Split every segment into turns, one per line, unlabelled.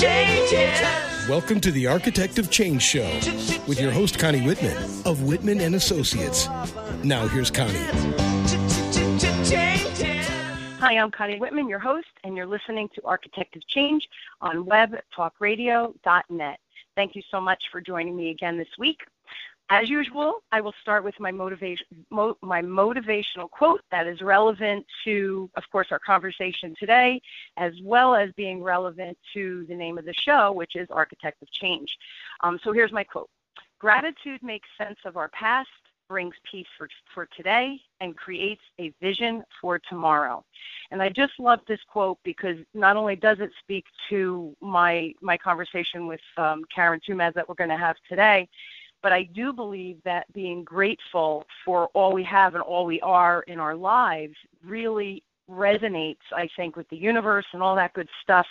Welcome to the Architect of Change Show with your host Connie Whitman of Whitman and Associates. Now here's Connie.
Hi, I'm Connie Whitman, your host, and you're listening to Architect of Change on webtalkradio.net. Thank you so much for joining me again this week. As usual, I will start with my motivation, mo- my motivational quote that is relevant to, of course, our conversation today, as well as being relevant to the name of the show, which is Architect of Change. Um, so here's my quote: Gratitude makes sense of our past, brings peace for, for today, and creates a vision for tomorrow. And I just love this quote because not only does it speak to my my conversation with um, Karan Tumasz that we're going to have today but I do believe that being grateful for all we have and all we are in our lives really resonates, I think, with the universe and all that good stuff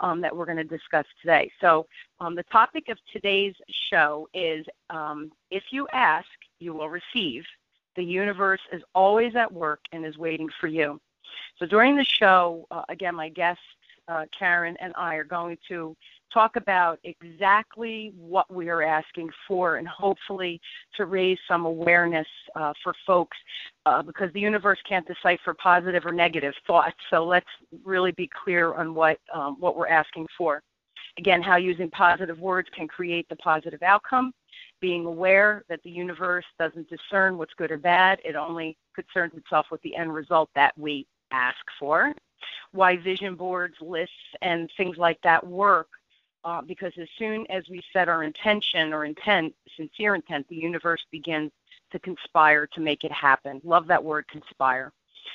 um, that we're going to discuss today. So, um, the topic of today's show is um, if you ask, you will receive. The universe is always at work and is waiting for you. So, during the show, uh, again, my guest, uh, Karan, and I are going to talk about exactly what we are asking for and hopefully to raise some awareness uh, for folks uh, because the universe can't decipher positive or negative thoughts. So let's really be clear on what, um, what we're asking for. Again, how using positive words can create the positive outcome. Being aware that the universe doesn't discern what's good or bad, it only concerns itself with the end result that we ask for why vision boards, lists, and things like that work uh, because as soon as we set our intention or intent, sincere intent, the universe begins to conspire to make it happen. Love that word, conspire.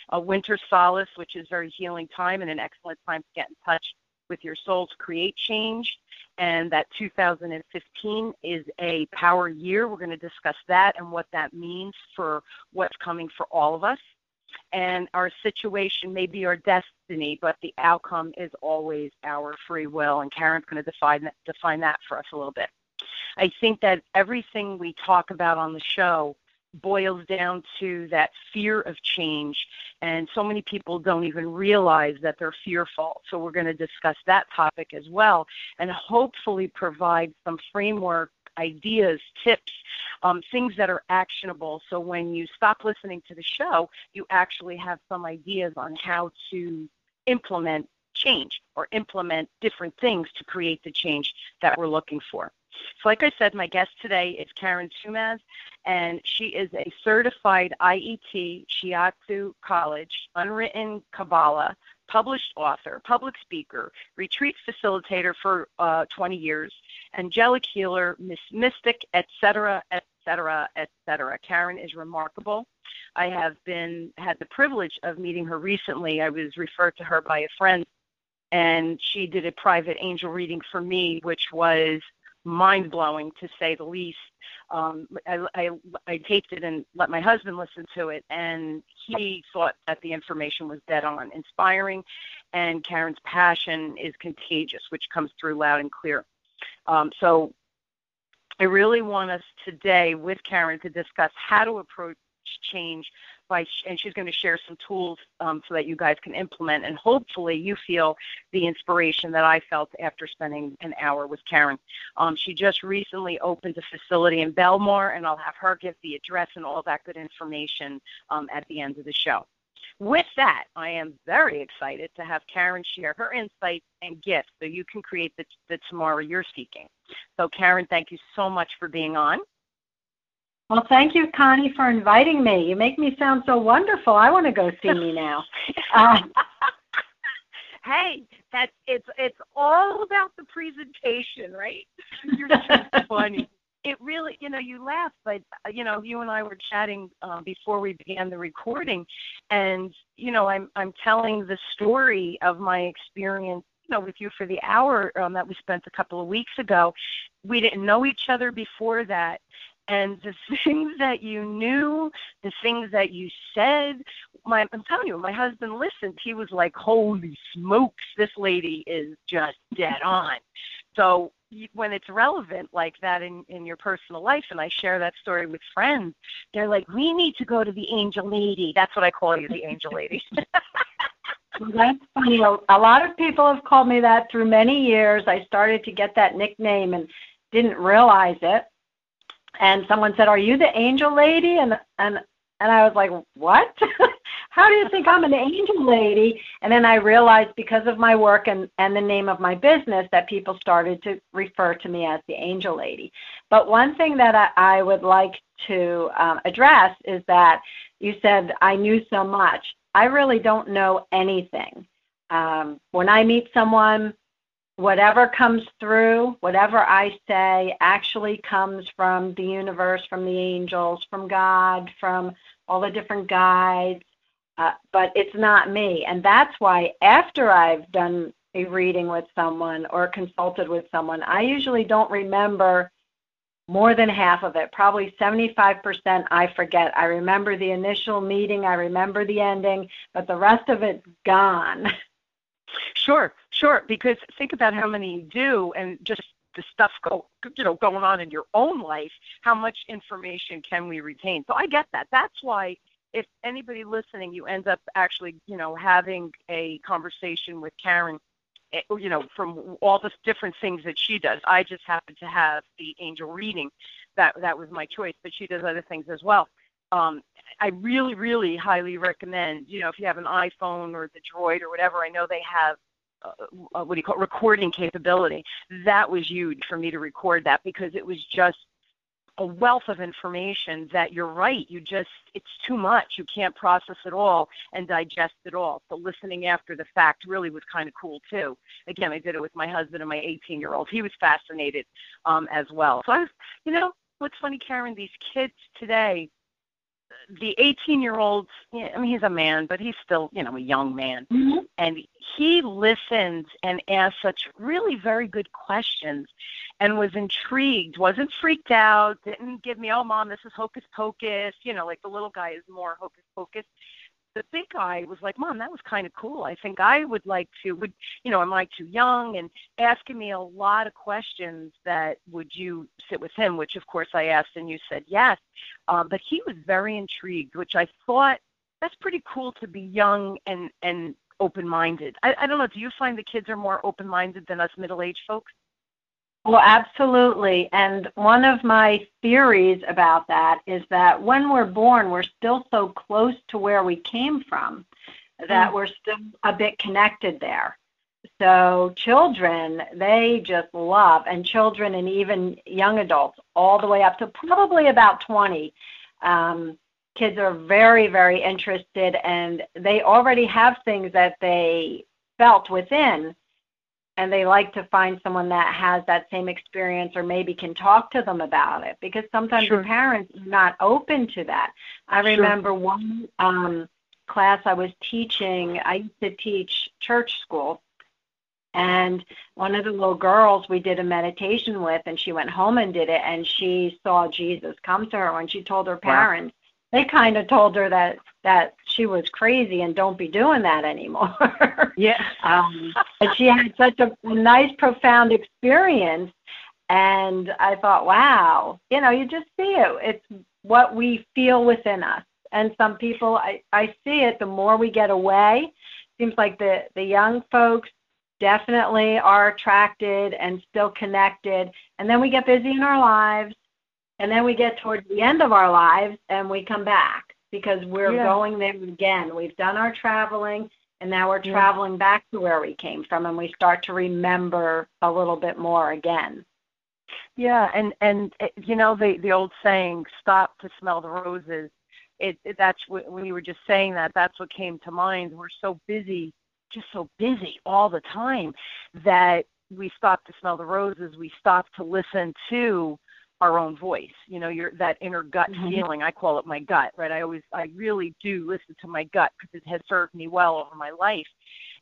A winter solstice, which is very healing time and an excellent time to get in touch with your soul to create change. And that 2015 is a power year. We're going to discuss that and what that means for what's coming for all of us and our situation may be our destiny, but the outcome is always our free will. And Karan's going to define that, define that for us a little bit. I think that everything we talk about on the show boils down to that fear of change. And so many people don't even realize that they're fearful. So we're going to discuss that topic as well and hopefully provide some framework ideas, tips, um, things that are actionable. So when you stop listening to the show, you actually have some ideas on how to implement change or implement different things to create the change that we're looking for. So, like I said, my guest today is Karan Tumasz, and she is a certified IET Shiatsu College, unwritten Kabbalah, published author, public speaker, retreat facilitator for uh, 20 years, angelic healer, mystic, etc., etc., etc. Karan is remarkable. I have been had the privilege of meeting her recently. I was referred to her by a friend, and she did a private angel reading for me, which was mind blowing to say the least. Um, I, I, I taped it and let my husband listen to it, and he thought that the information was dead on, inspiring, and Karan's passion is contagious, which comes through loud and clear. Um, so I really want us today with Karen to discuss how to approach change by, and she's going to share some tools um, so that you guys can implement, and hopefully you feel the inspiration that I felt after spending an hour with Karan. Um, she just recently opened a facility in Belmar, and I'll have her give the address and all that good information um, at the end of the show. With that, I am very excited to have Karan share her insights and gifts so you can create the, the tomorrow you're seeking. So, Karan, thank you so much for being on.
Well, thank you, Connie, for inviting me. You make me sound so wonderful. I want to go see me now. Uh,
hey, that's it's it's all about the presentation, right? You're just funny. It really, you know, you laugh, but uh, you know, you and I were chatting um, before we began the recording, and you know, I'm I'm telling the story of my experience you know, with you for the hour um, that we spent a couple of weeks ago. We didn't know each other before that, and the things that you knew, the things that you said. My, I'm telling you, my husband listened. He was like, "Holy smokes, this lady is just dead on." So when it's relevant like that in in your personal life, and I share that story with friends, they're like, "We need to go to the Angel Lady." That's what I call you, the Angel Lady.
Well, that's funny. A lot of people have called me that through many years. I started to get that nickname and didn't realize it. And someone said, "Are you the angel lady?" And and and I was like, "What? How do you think I'm an angel lady?" And then I realized because of my work and and the name of my business that people started to refer to me as the angel lady. But one thing that I, I would like to um, address is that you said I knew so much. I really don't know anything. Um, when I meet someone, whatever comes through, whatever I say, actually comes from the universe, from the angels, from God, from all the different guides. Uh, but it's not me. And that's why after I've done a reading with someone or consulted with someone, I usually don't remember more than half of it, probably 75% I forget. I remember the initial meeting, I remember the ending, but the rest of it's gone.
Sure, sure, because think about how many you do and just the stuff go you know going on in your own life, how much information can we retain? So I get that. That's why if anybody listening, you end up actually, you know, having a conversation with Karan Eh, you know, from all the different things that she does. I just happen to have the angel reading. That that was my choice, but she does other things as well. Um, I really, really highly recommend. You know, if you have an iPhone or the Droid or whatever, I know they have uh, uh what do you call it, recording capability. That was huge for me to record that because it was just a wealth of information that you're right you just it's too much you can't process it all and digest it all so listening after the fact really was kind of cool too again i did it with my husband and my 18 year old he was fascinated um as well so i was you know what's funny karan these kids today the 18 year old i mean he's a man but he's still you know a young man mm-hmm. and he listens and asks such really very good questions and was intrigued wasn't freaked out didn't give me oh mom this is hocus pocus you know like the little guy is more hocus pocus the big guy was like, Mom, that was kind of cool. I think I would like to, would, you know, am I too young? And asking me a lot of questions that would you sit with him, which of course I asked and you said yes. Um, but he was very intrigued, which I thought that's pretty cool to be young and, and open minded. I, I don't know. Do you find the kids are more open minded than us middle aged folks?
Well, absolutely. And one of my theories about that is that when we're born, we're still so close to where we came from that mm. we're still a bit connected there. So children, they just love, and children and even young adults, all the way up to probably about 20. Um, kids are very, very interested, and they already have things that they felt within and they like to find someone that has that same experience or maybe can talk to them about it because sometimes sure. the parents are not open to that. I sure. remember one um, class I was teaching, I used to teach church school. And one of the little girls we did a meditation with, and she went home and did it, and she saw Jesus come to her when she told her parents. Wow they kind of told her that that she was crazy and don't be doing that anymore.
yeah.
Um, and she had such a, a nice, profound experience, and I thought, wow, you know, you just see it. It's what we feel within us. And some people, I, I see it. The more we get away, seems like the the young folks definitely are attracted and still connected. And then we get busy in our lives and then we get towards the end of our lives and we come back because we're yeah. going there again. We've done our traveling and now we're traveling yeah. back to where we came from and we start to remember a little bit more again.
Yeah, and and eh, you know the the old saying, "Stop to smell the roses." It, it that's what, when you were just saying that. That's what came to mind. We're so busy, just so busy all the time, that we stop to smell the roses. We stop to listen to our own voice you know your that inner gut mm-hmm. feeling i call it my gut right? I always i really do listen to my gut because it has served me well over my life.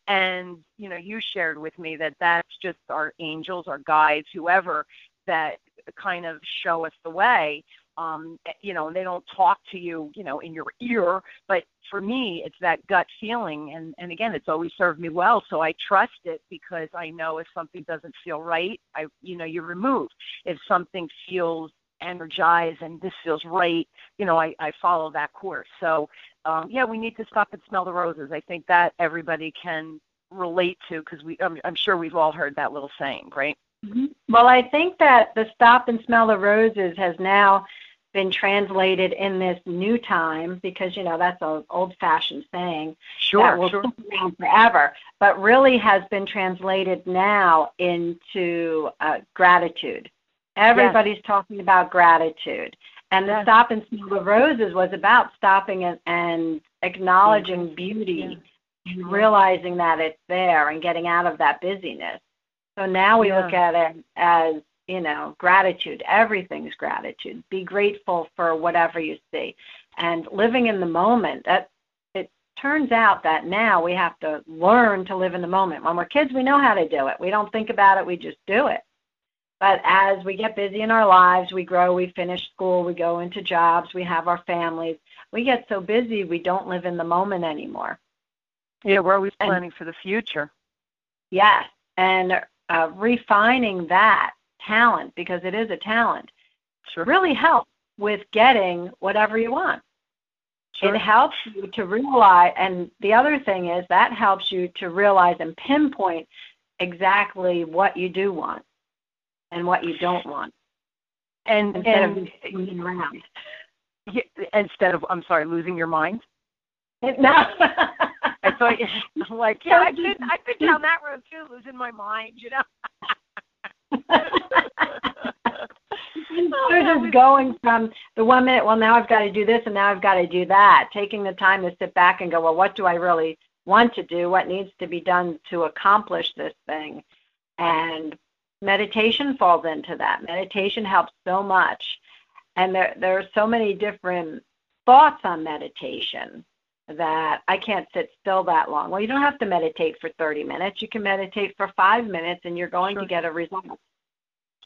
And you know you shared with me that that's just our angels our guides whoever that kind of show us the way um, you know, they don't talk to you, you know, in your ear. But for me, it's that gut feeling, and and again, it's always served me well. So I trust it because I know if something doesn't feel right, I, you know, you remove. If something feels energized and this feels right, you know, I, I follow that course. So um, yeah, we need to stop and smell the roses. I think that everybody can relate to because we, I'm, I'm sure we've all heard that little saying, right?
Mm-hmm. Well, I think that the stop and smell the roses has now been translated in this new time because you know that's an old-fashioned saying
sure,
that will
sure.
around forever, but really has been translated now into uh, gratitude. Everybody's yes. talking about gratitude, and the yes. stop and smell the roses was about stopping and, and acknowledging mm-hmm. beauty and realizing that it's there and getting out of that busyness. So now we look at it as you know, gratitude. Everything's gratitude. Be grateful for whatever you see. And living in the moment, that it turns out that now we have to learn to live in the moment. When we're kids, we know how to do it. We don't think about it, we just do it. But as we get busy in our lives, we grow, we finish school, we go into jobs, we have our families. We get so busy, we don't live in the moment anymore.
Yeah, we're always planning and, for the future.
Yes, and uh, refining that talent because it is a talent
sure.
really helps with getting whatever you want.
Sure.
It helps you to realize, and the other thing is that helps you to realize and pinpoint exactly what you do want and what you don't want.
And
instead
and,
of moving around.
Instead of, I'm sorry, losing your mind.
No.
I thought, I'm like, yeah, I've been, I've been down that road too, losing my mind, you know.
Oh, They're just going from the one minute, well, now I've got to do this and now I've got to do that. Taking the time to sit back and go, well, what do I really want to do? What needs to be done to accomplish this thing? And meditation falls into that. Meditation helps so much. And there, there are so many different thoughts on meditation that I can't sit still that long. Well, you don't have to meditate for 30 minutes. You can meditate for five minutes and you're going
sure.
to get a result.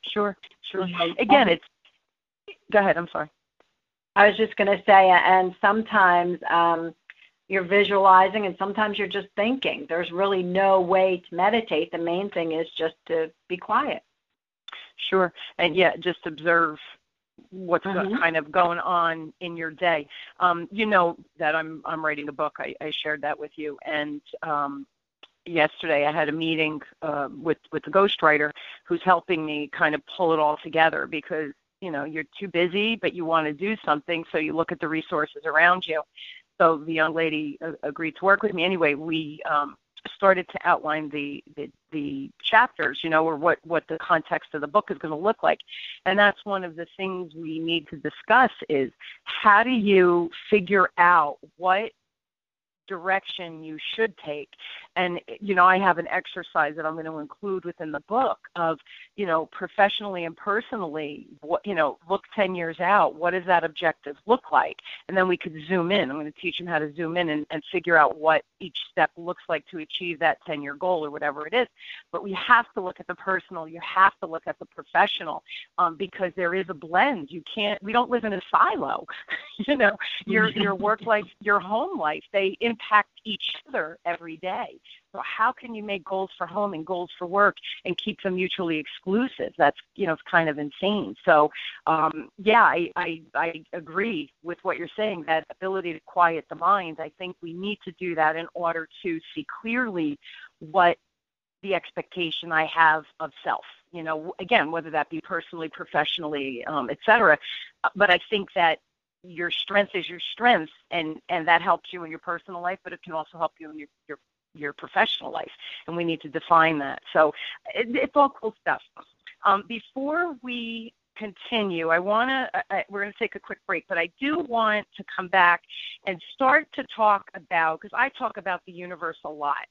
Sure, sure. Again, it's, go ahead, I'm sorry.
I was just going to say, and sometimes um, you're visualizing and sometimes you're just thinking. There's really no way to meditate. The main thing is just to be quiet.
Sure. And yeah, just observe what's mm-hmm. kind of going on in your day. Um, you know that I'm I'm writing a book. I, I shared that with you, and um, yesterday I had a meeting uh, with with the ghostwriter who's helping me kind of pull it all together because you know you're too busy, but you want to do something, so you look at the resources around you. So the young lady uh, agreed to work with me. Anyway, we um, started to outline the, the the chapters, you know, or what what the context of the book is going to look like. And that's one of the things we need to discuss is how do you figure out what direction you should take. And you know i have an exercise that i'm going to include within the book of you know professionally and personally what you know look 10 years out what does that objective look like? And then we could zoom in. I'm going to teach them how to zoom in and, and figure out what each step looks like to achieve that 10 year goal or whatever it is. But we have to look at the personal. You have to look at the professional um, because there is a blend. You can't we don't live in a silo you know? Your your work life your home life they impact each other every day so how can you make goals for home and goals for work and keep them mutually exclusive? That's you know kind of insane. So um, yeah, I, I I agree with what you're saying. That ability to quiet the mind. I think we need to do that in order to see clearly what the expectation I have of self. You know, again, whether that be personally, professionally, um, et cetera. But I think that your strength is your strength and and that helps you in your personal life but it can also help you in your, your your professional life, and we need to define that. So it, it's all cool stuff. Um, before we continue, I want to, we're going to take a quick break, but I do want to come back and start to talk about, because I talk about the universe a lot,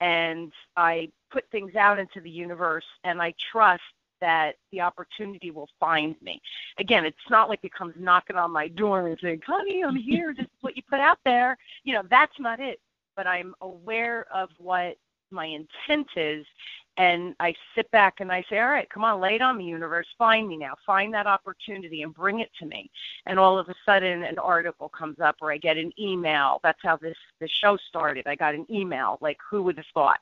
and I put things out into the universe, and I trust that the opportunity will find me. Again, it's not like it comes knocking on my door and saying, honey, I'm here. This is what you put out there. You know, that's not it but I'm aware of what my intent is and I sit back and I say, all right, come on, lay it on me, universe. Find me now. Find that opportunity and bring it to me. And all of a sudden, an article comes up or I get an email. That's how this, this show started. I got an email. Like, who would have thought?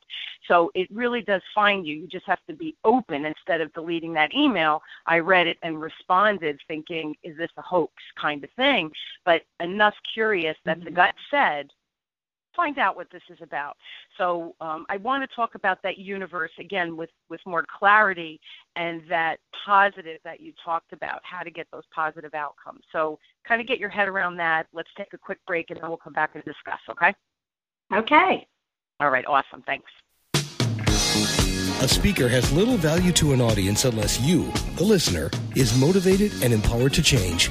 So it really does find you. You just have to be open instead of deleting that email. I read it and responded thinking, is this a hoax kind of thing? But enough curious that mm-hmm. the gut said, find out what this is about. So um, I want to talk about that universe again with, with more clarity and that positive that you talked about, how to get those positive outcomes. So kind of get your head around that. Let's take a quick break and then we'll come back and discuss, okay?
Okay.
All right, awesome. Thanks.
A speaker has little value to an audience unless you, the listener, is motivated and empowered to change.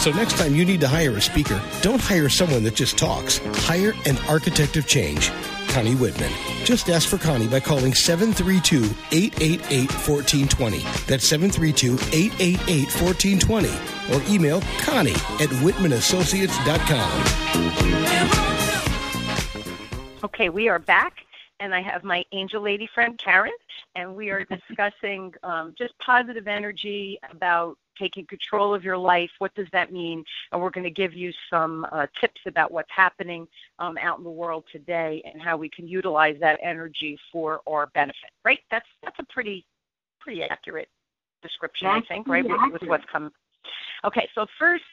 So next time you need to hire a speaker, don't hire someone that just talks. Hire an architect of change. Connie Whitman. Just ask for Connie by calling 732-888-1420. That's 732-888-1420. Or email Connie at whitmanassociates.com.
Okay, we are back and I have my angel lady friend Karan, and we are discussing um, just positive energy about taking control of your life. What does that mean? And we're going to give you some uh, tips about what's happening um, out in the world today and how we can utilize that energy for our benefit. Right? That's that's a pretty pretty accurate description, that's I think, right, with, with what's coming. Okay, so first,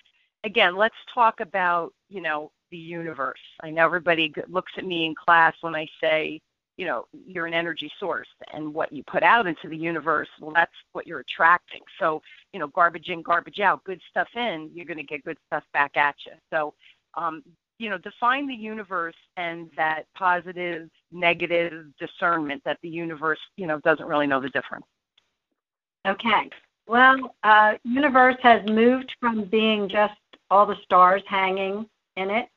again, let's talk about you know the universe. I know everybody looks at me in class when I say you know you're an energy source and what you put out into the universe well that's what you're attracting. So you know garbage in garbage out good stuff in you're going to get good stuff back at you. So um, you know define the universe and that positive negative discernment that the universe you know doesn't really know the difference.
Okay. Well uh, universe has moved from being just all the stars hanging in it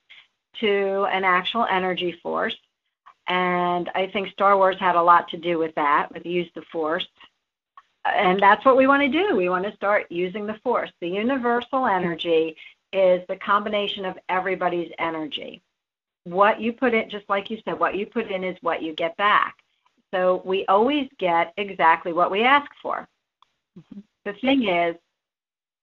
to an actual energy force and I think Star Wars had a lot to do with that, with use the Force. And that's what we want to do. We want to start using the Force. The universal energy is the combination of everybody's energy. What you put in, just like you said, what you put in is what you get back. So we always get exactly what we ask for. Mm-hmm. The thing is,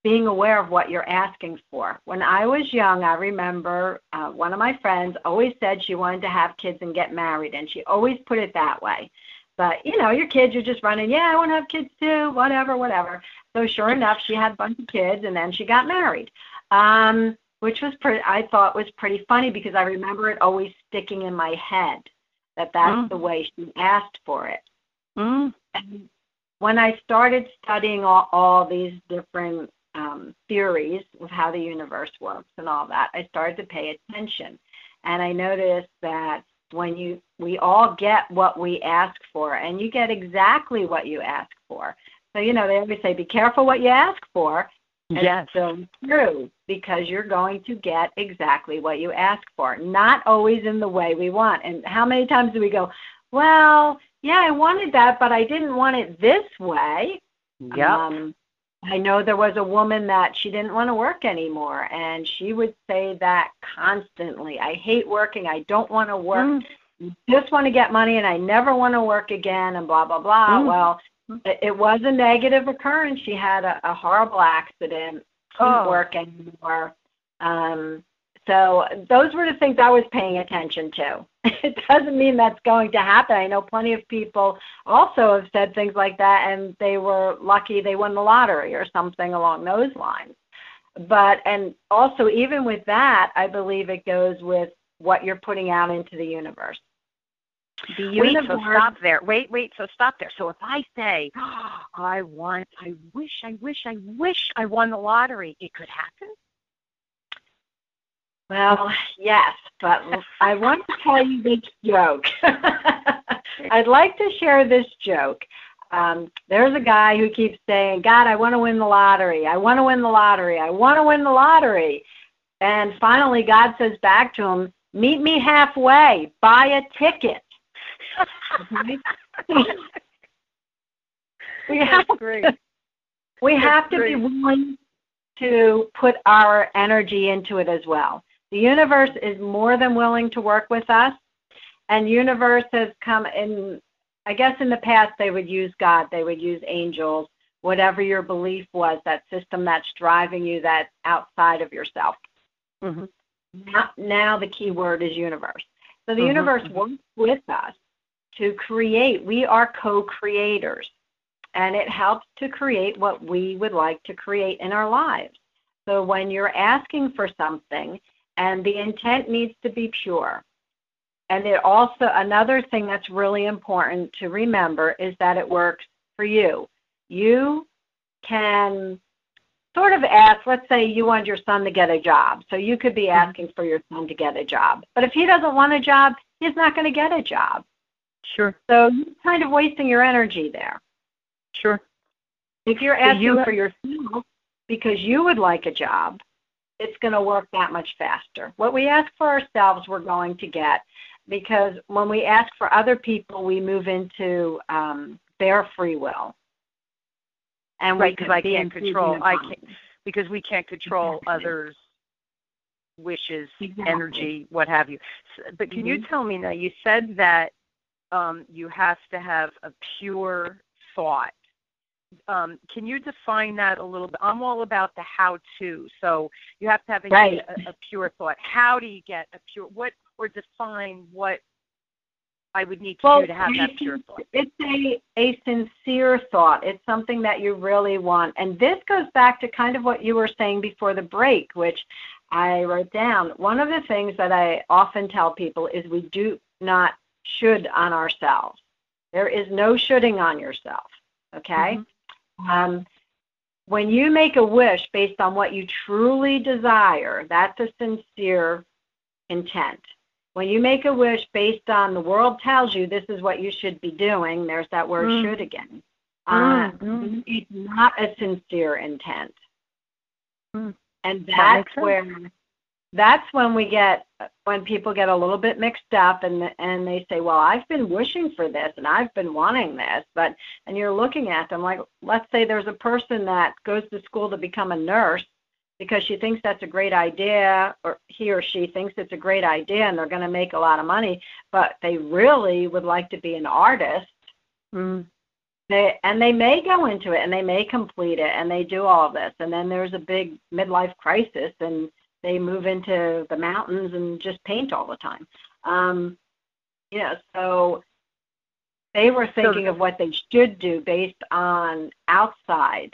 being aware of what you're asking for. When I was young, I remember uh, one of my friends always said she wanted to have kids and get married, and she always put it that way. But you know, your kids, you're just running, yeah, I want to have kids too, whatever, whatever. So sure enough, she had a bunch of kids, and then she got married, um, which was pretty. I thought was pretty funny because I remember it always sticking in my head that that's mm. the way she asked for it.
Mm.
And when I started studying all, all these different um, theories of how the universe works and all that, I started to pay attention. And I noticed that when you we all get what we ask for and you get exactly what you ask for. So you know they always say be careful what you ask for.
And yes.
so true because you're going to get exactly what you ask for, not always in the way we want. And how many times do we go, well, yeah, I wanted that, but I didn't want it this way.
Yeah. Um,
I know there was a woman that she didn't want to work anymore, and she would say that constantly. I hate working. I don't want to work. Mm. Just want to get money, and I never want to work again, and blah blah blah. Mm. Well, it, it was a negative occurrence. She had a, a horrible accident. Couldn't oh. work anymore. Um, so those were the things I was paying attention to. It doesn't mean that's going to happen. I know plenty of people also have said things like that and they were lucky they won the lottery or something along those lines. But and also even with that, I believe it goes with what you're putting out into the universe.
The universe, wait, so stop there. Wait, wait, so stop there. So if I say, oh, I want, I wish, I wish, I wish I won the lottery, it could happen?
Well, yes, but I want to tell you this joke. I'd like to share this joke. Um, there's a guy who keeps saying, God, I want to win the lottery. I want to win the lottery. I want to win the lottery. And finally, God says back to him, Meet me halfway. Buy a ticket. we have
great.
we
That's
have to
great.
be willing to put our energy into it as well. The universe is more than willing to work with us, and universe has come in. I guess in the past they would use God, they would use angels, whatever your belief was, that system that's driving you, that's outside of yourself.
hmm
Now, now the key word is universe. So the
Mhm,
universe works with us to create. We are co-creators, and it helps to create what we would like to create in our lives. So when you're asking for something, and the intent needs to be pure. And it also another thing that's really important to remember is that it works for you. You can sort of ask, let's say you want your son to get a job. So you could be mm-hmm. asking for your son to get a job. But if he doesn't want a job, he's not going to get a job.
Sure,
So you're kind of wasting your energy there.
sure.
If you're
So
asking
you-
for yourself because you would like a job, it's going to work that much faster. What we ask for ourselves, we're going to get because when we ask for other people, we move into um, their free will. And
Right, because I can't control. I can't because we can't control
Exactly.
others' wishes,
Exactly.
energy, what have you. S- But can you
Mhm.
tell me now? You said that um, you have to have a pure thought. Um, can you define that a little bit? I'm all about the how-to. So you have to have a,
Right.
a, a pure thought. How do you get a pure what or define what I would need to
Well,
do to have that pure thought?
It's a, a sincere thought. It's something that you really want. And this goes back to kind of what you were saying before the break, which I wrote down. One of the things that I often tell people is we do not should on ourselves. There is no shoulding on yourself. Okay? Um, when you make a wish based on what you truly desire, that's a sincere intent. When you make a wish based on the world tells you this is what you should be doing, there's that word
Mm.
should again. Uh,
Mm, mm.
It's not a sincere intent.
Mm.
And
That
that's
sense.
where that's when we get when people get a little bit mixed up and and they say, "Well, I've been wishing for this and I've been wanting this," but and you're looking at them like, let's say there's a person that goes to school to become a nurse because she thinks that's a great idea, or he or she thinks it's a great idea, and they're going to make a lot of money, but they really would like to be an artist.
Mm.
They and they may go into it and they may complete it and they do all this, and then there's a big midlife crisis and they move into the mountains and just paint all the time. Um, you know, so they were thinking of what they should do based on outside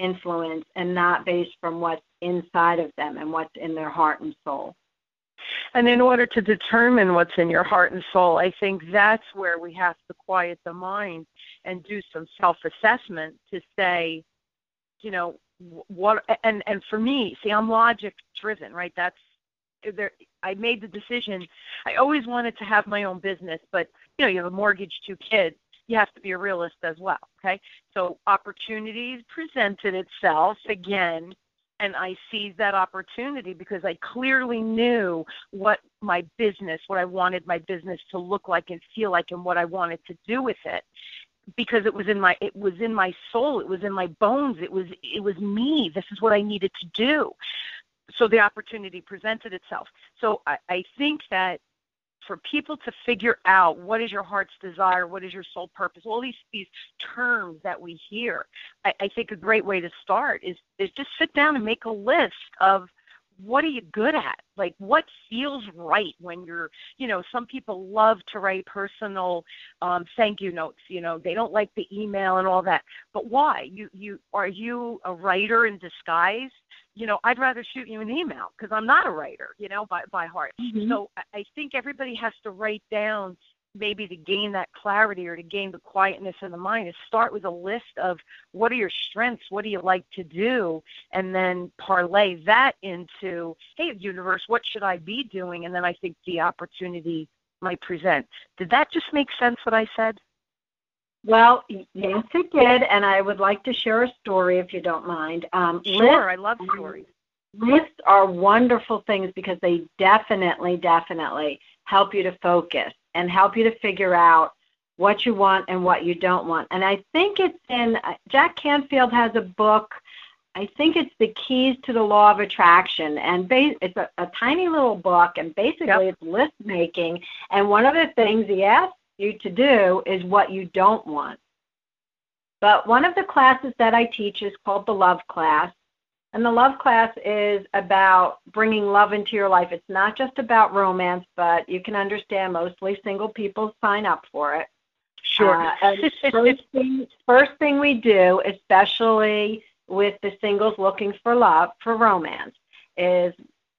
influence and not based from what's inside of them and what's in their heart and soul.
And in order to determine what's in your heart and soul, I think that's where we have to quiet the mind and do some self-assessment to say, you know, what and and for me, see, I'm logic driven, right? That's there I made the decision. I always wanted to have my own business, but you know, you have a mortgage, two kids, you have to be a realist as well, okay? So opportunities presented itself again and I seized that opportunity because I clearly knew what my business, what I wanted my business to look like and feel like, and what I wanted to do with it. Because it was in my, it was in my soul, it was in my bones, it was, it was me. This is what I needed to do. So the opportunity presented itself. So I, I think that for people to figure out what is your heart's desire, what is your soul purpose, all these these terms that we hear, I, I think a great way to start is is just sit down and make a list of what are you good at? Like what feels right when you're, you know, some people love to write personal um, thank you notes. You know, they don't like the email and all that. But why? You you are you a writer in disguise? You know, I'd rather shoot you an email because I'm not a writer. You know, by by heart.
Mhm.
So I think everybody has to write down maybe to gain that clarity or to gain the quietness in the mind is start with a list of what are your strengths, what do you like to do, and then parlay that into, hey, universe, what should I be doing? And then I think the opportunity might present. Did that just make sense what I said?
Well, yes, it did, and I would like to share a story if you don't mind.
Um, sure, I love stories.
Lists are wonderful things because they definitely, definitely help you to focus and help you to figure out what you want and what you don't want. And I think it's in uh, Jack Canfield has a book. I think it's the keys to the law of attraction, and ba- it's a, a tiny little book, and basically yep. it's list making. And one of the things he asks you to do is what you don't want. But one of the classes that I teach is called the love class. And the love class is about bringing love into your life. It's not just about romance, but you can understand mostly single people sign up for it.
Sure. Uh,
first, thing, first thing we do, especially with the singles looking for love, for romance, is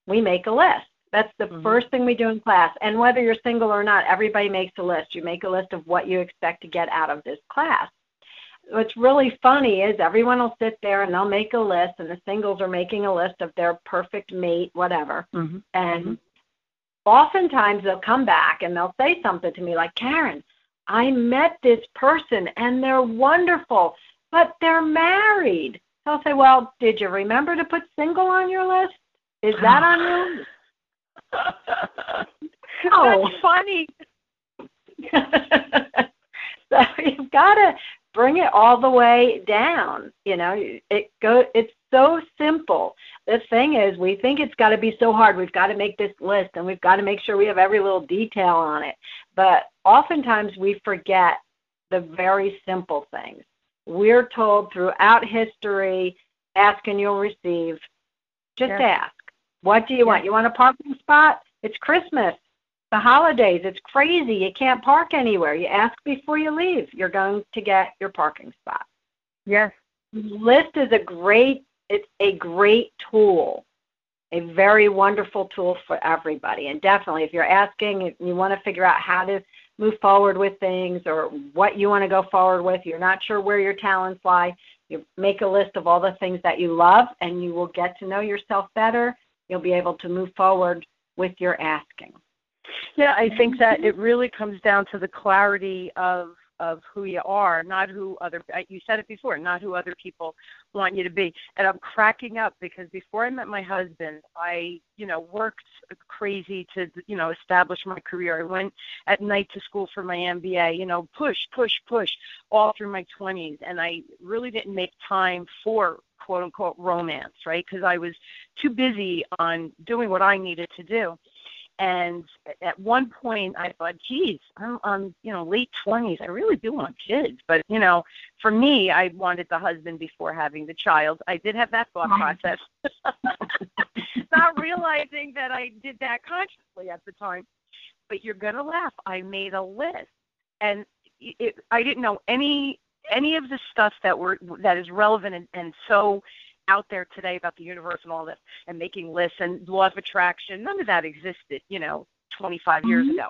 we make a list. That's the mm-hmm. first thing we do in class. And whether you're single or not, everybody makes a list. You make a list of what you expect to get out of this class what's really funny is everyone will sit there and they'll make a list and the singles are making a list of their perfect mate whatever. Mm-hmm. and mm-hmm. oftentimes they'll come back and they'll say something to me like karan i met this person and they're wonderful but they're married. So i'll say well did you remember to put single on your list? Is that on your list?
Oh. That's funny.
So you've got to bring it all the way down. You know, it go. It's so simple. The thing is, we think it's got to be so hard. We've got to make this list, and we've got to make sure we have every little detail on it. But oftentimes we forget the very simple things. We're told throughout history, ask and you'll receive. Just ask. What do you yes. want? You want a parking spot? It's Christmas the holidays. It's crazy. You can't park anywhere. You ask before you leave. You're going to get your parking spot.
Yes.
List is a great it's a great tool. A very wonderful tool for everybody. And definitely if you're asking if you want to figure out how to move forward with things or what you want to go forward with, you're not sure where your talents lie, you make a list of all the things that you love and you will get to know yourself better. You'll be able to move forward with your asking.
Yeah, I think that mm-hmm. it really comes down to the clarity of of who you are, not who other you said it before, not who other people want you to be. And I'm cracking up because before I met my husband, I, you know, worked crazy to, you know, establish my career. I went at night to school for my MBA, you know, push, push, push all through my 20s and I really didn't make time for quote unquote romance, right? Because I was too busy on doing what I needed to do. And at one point, I thought, geez, I'm, I'm, you know, late 20s. I really do want kids. But, you know, for me, I wanted the husband before having the child. I did have that thought process, not realizing that I did that consciously at the time. But you're going to laugh. I made a list. And it, I didn't know any any of the stuff that were that is relevant and, and so out there today about the universe and all this and making lists and law of attraction. None of that existed, you know, 25 mm-hmm. years ago.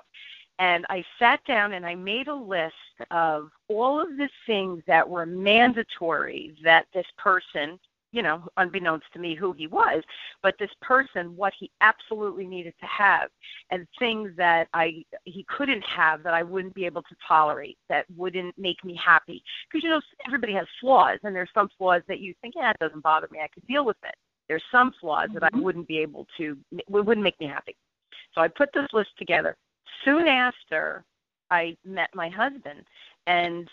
And I sat down and I made a list of all of the things that were mandatory that this person you know, unbeknownst to me who he was, but this person, what he absolutely needed to have, and things that I he couldn't have that I wouldn't be able to tolerate, that wouldn't make me happy. Because you know, everybody has flaws, and there's some flaws that you think, yeah, it doesn't bother me, I could deal with it. There's some flaws mm-hmm. that I mm-hmm. wouldn't be able to, it wouldn't make me happy. So I put this list together. Soon after I met my husband, and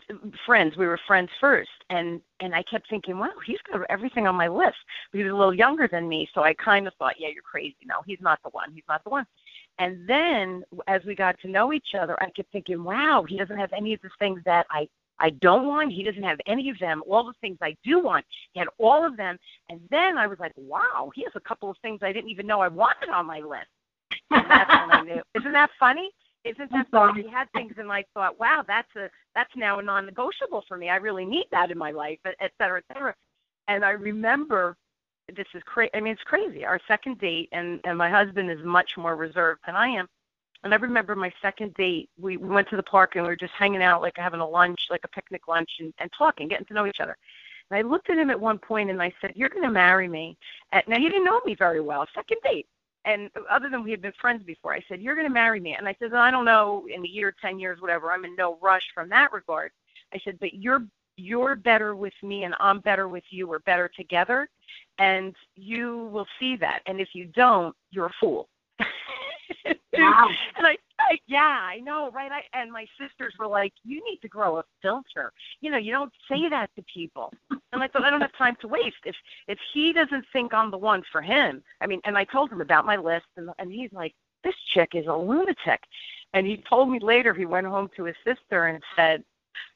friends. We were friends first, and and I kept thinking, wow, he's got everything on my list. But he was a little younger than me, so I kind of thought, yeah, you're crazy. No, he's not the one. He's not the one. And then as we got to know each other, I kept thinking, wow, he doesn't have any of the things that I I don't want. He doesn't have any of them. All the things I do want, he had all of them. And then I was like, wow, he has a couple of things I didn't even know I wanted on my list. And that's when I knew. Isn't that funny? Isn't that funny? He had things and I thought, wow, that's a that's now a non-negotiable for me. I really need that in my life, et cetera, et cetera. And I remember this is crazy. I mean, it's crazy. Our second date, and and my husband is much more reserved than I am. And I remember my second date. We, we went to the park and we were just hanging out, like having a lunch, like a picnic lunch, and, and talking, getting to know each other. And I looked at him at one point and I said, "You're going to marry me." And now he didn't know me very well. Second date, and other than we had been friends before, I said, "You're going to marry me," and I said, "I don't know, in a year, ten years, whatever. I'm in no rush from that regard." I said, "But you're you're better with me, and I'm better with you. We're better together, and you will see that. And if you don't, you're a fool."
wow.
and I, I, yeah, I know, right? I and my sisters were like, "You need to grow a filter. You know, you don't say that to people." And I thought, I don't have time to waste. If if he doesn't think I'm the one for him, I mean, and I told him about my list, and and he's like, "This chick is a lunatic." And he told me later he went home to his sister and said,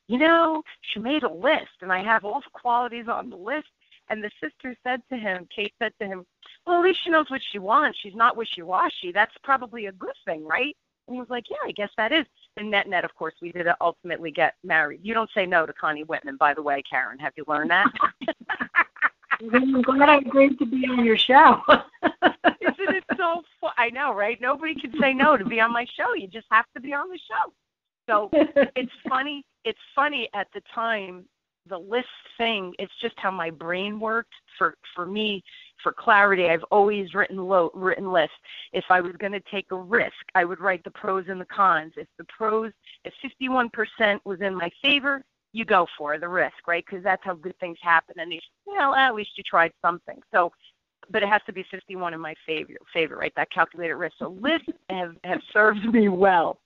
"You know, she made a list, and I have all the qualities on the list." And the sister said to him, Kate said to him, Well, at least she knows what she wants. She's not wishy washy. That's probably a good thing, right? And he was like, Yeah, I guess that is. And net net, of course, we did ultimately get married. You don't say no to Connie Whitman, by the way, Karan. Have you learned that?
I'm glad I agreed to be on your show.
Isn't it so fun? I know, right? Nobody can say no to be on my show. You just have to be on the show. So it's funny. It's funny at the time the list thing it's just how my brain worked for for me for clarity i've always written low written lists. If i was going to take a risk i would write the pros and the cons. If the pros if 51% was in my favor you go for the risk right? Because that's how good things happen and you well at least you tried something. So but it has to be 51 in my favor favor right? That calculated risk. So lists have have served me well.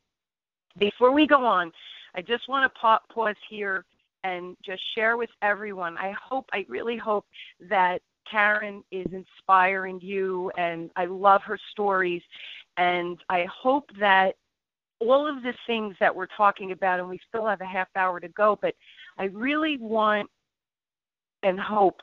Before we go on i just want to pa- pause here and just share with everyone. I hope, I really hope that Karan is inspiring you, and I love her stories. And I hope that all of the things that we're talking about, and we still have a half hour to go, but I really want and hope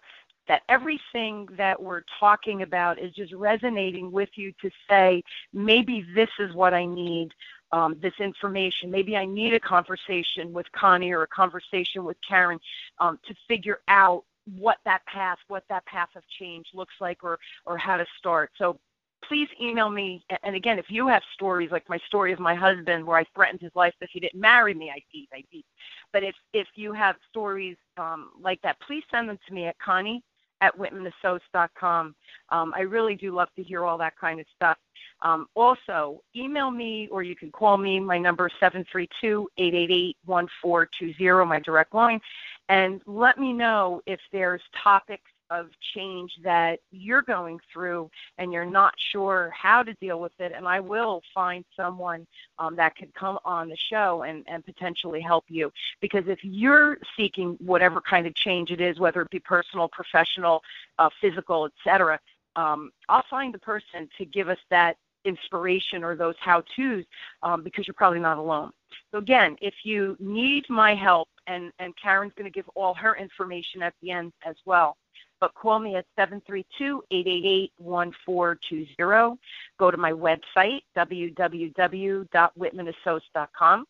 that everything that we're talking about is just resonating with you to say, maybe this is what I need um, this information. Maybe I need a conversation with Connie or a conversation with Karan um, to figure out what that path, what that path of change looks like, or or how to start. So please email me. And again, if you have stories like my story of my husband, where I threatened his life if he didn't marry me, I beat, I beat. But if if you have stories um, like that, please send them to me at Connie at whitmanassociates.com. Um, I really do love to hear all that kind of stuff. Um, also, email me or you can call me. My number is 732 888 1420, my direct line. And let me know if there's topics of change that you're going through and you're not sure how to deal with it. And I will find someone um, that could come on the show and, and potentially help you. Because if you're seeking whatever kind of change it is, whether it be personal, professional, uh, physical, etc., um, I'll find the person to give us that inspiration or those how to's um, because you're probably not alone. So, again, if you need my help, and, and Karan's going to give all her information at the end as well. But call me at 732-888-1420. Go to my website, www.whitmanassociates.com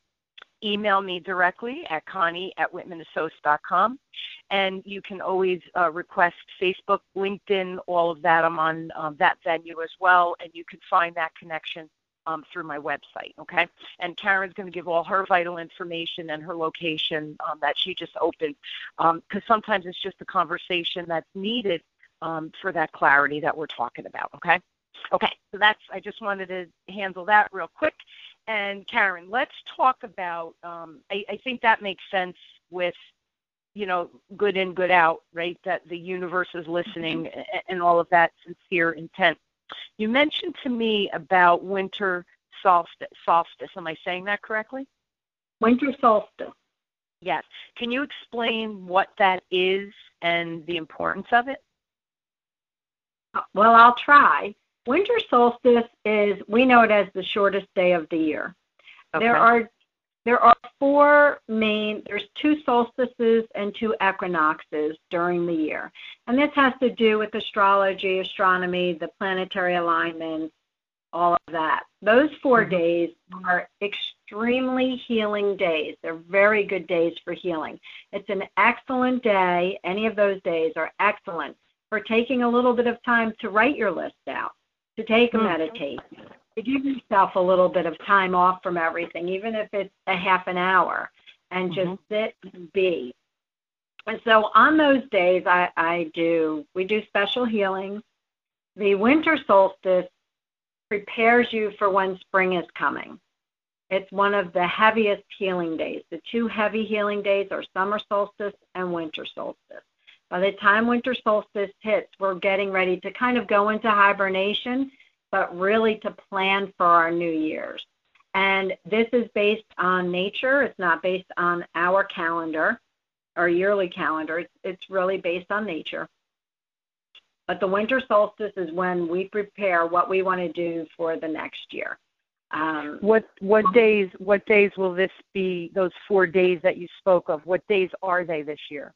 email me directly at connie at whitmanassociates.com. And you can always uh, request Facebook, LinkedIn, all of that. I'm on um, that venue as well, and you can find that connection um, through my website. Okay, and Karan's going to give all her vital information and her location um, that she just opened, because um, sometimes it's just the conversation that's needed um, for that clarity that we're talking about. Okay. Okay, so that's I just wanted to handle that real quick, and Karan, let's talk about. Um, I, I think that makes sense with, you know, good in, good out, right? That the universe is listening and all of that sincere intent. You mentioned to me about winter solstice. Solstice. Am I saying that correctly?
Winter solstice.
Yes. Can you explain what that is and the importance of it?
Uh, well, I'll try. Winter solstice is we know it as the shortest day of the year. Okay. There are there are four main there's two solstices and two equinoxes during the year. And this has to do with astrology, astronomy, the planetary alignments, all of that. Those 4 mm-hmm. days are extremely healing days. They're very good days for healing. It's an excellent day. Any of those days are excellent for taking a little bit of time to write your list out to take a mm-hmm. meditation, give yourself a little bit of time off from everything, even if it's a half an hour, and mm-hmm. just sit and be. And so on those days, I, I do, we do special healings. The winter solstice prepares you for when spring is coming. It's one of the heaviest healing days. The two heavy healing days are summer solstice and winter solstice. By the time winter solstice hits, we're getting ready to kind of go into hibernation, but really to plan for our new years. And this is based on nature. It's not based on our calendar, our yearly calendar. It's, it's really based on nature. But the winter solstice is when we prepare what we want to do for the next year.
Um, what what days what days will this be? Those four days that you spoke of. What days are they this year?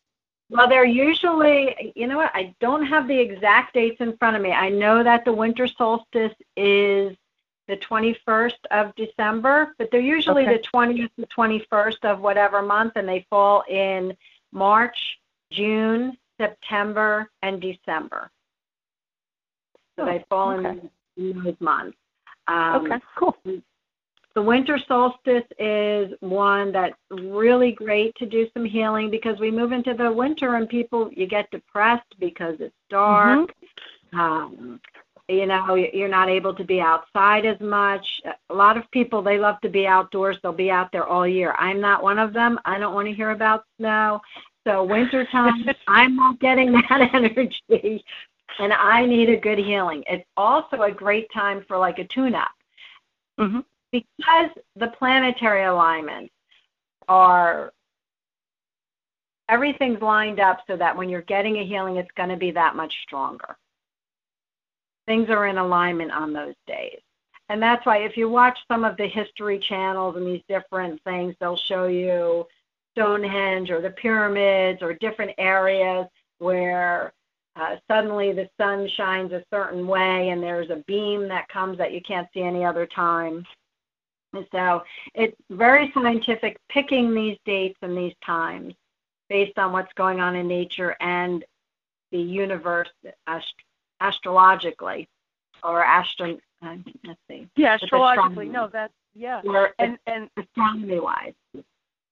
Well, they're usually, you know what, I don't have the exact dates in front of me. I know that the winter solstice is the 21st of December, but they're usually okay. the 20th to 21st of whatever month, and they fall in March, June, September, and December. So oh, they fall okay. in those months.
Um, okay, cool.
The winter solstice is one that's really great to do some healing because we move into the winter and people you get depressed because it's dark. Mm-hmm. Um, you know, you're not able to be outside as much. A lot of people they love to be outdoors. They'll be out there all year. I'm not one of them. I don't want to hear about snow. So wintertime, I'm not getting that energy and I need a good healing. It's also a great time for like a tune up. Mm-hmm. Because the planetary alignments are everything's lined up so that when you're getting a healing, it's going to be that much stronger. Things are in alignment on those days. And that's why if you watch some of the history channels and these different things, they'll show you Stonehenge or the pyramids or different areas where uh, suddenly the sun shines a certain way and there's a beam that comes that you can't see any other time. So it's very scientific picking these dates and these times based on what's going on in nature and the universe ast- astrologically or astro uh, let's see.
Yeah astrologically. no that's yeah.
Or and and astronomy wise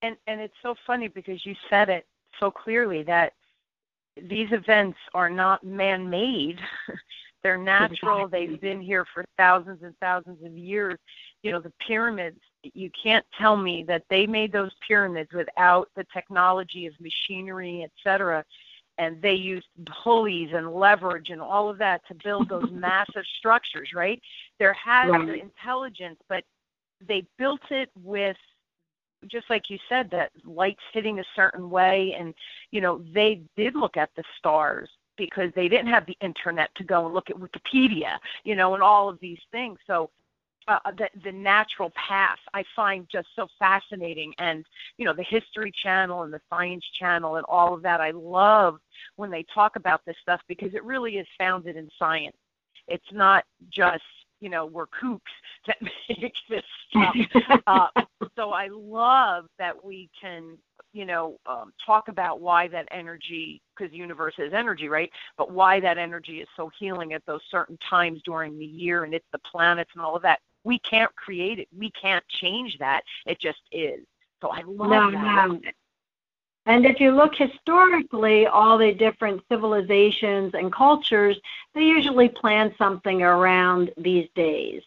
and and it's so funny because you said it so clearly that these events are not man-made. They're natural. They've been here for thousands and thousands of years. You know, the pyramids, you can't tell me that they made those pyramids without the technology of machinery, et cetera. And they used pulleys and leverage and all of that to build those massive structures, right? There has right. intelligence, but they built it with just like you said that lights hitting a certain way and you know they did look at the stars because they didn't have the internet to go and look at wikipedia you know and all of these things so uh, the the natural path I find just so fascinating, and you know the History Channel and the Science Channel and all of that. I love when they talk about this stuff because it really is founded in science. It's not just you know we're kooks that make this stuff. uh, so I love that we can you know um, talk about why that energy because the universe is energy right? But why that energy is so healing at those certain times during the year and it's the planets and all of that. We can't create it. We can't change that. It just is. So i love no, that. no.
And if you look historically, all the different civilizations and cultures, they usually plan something around these days.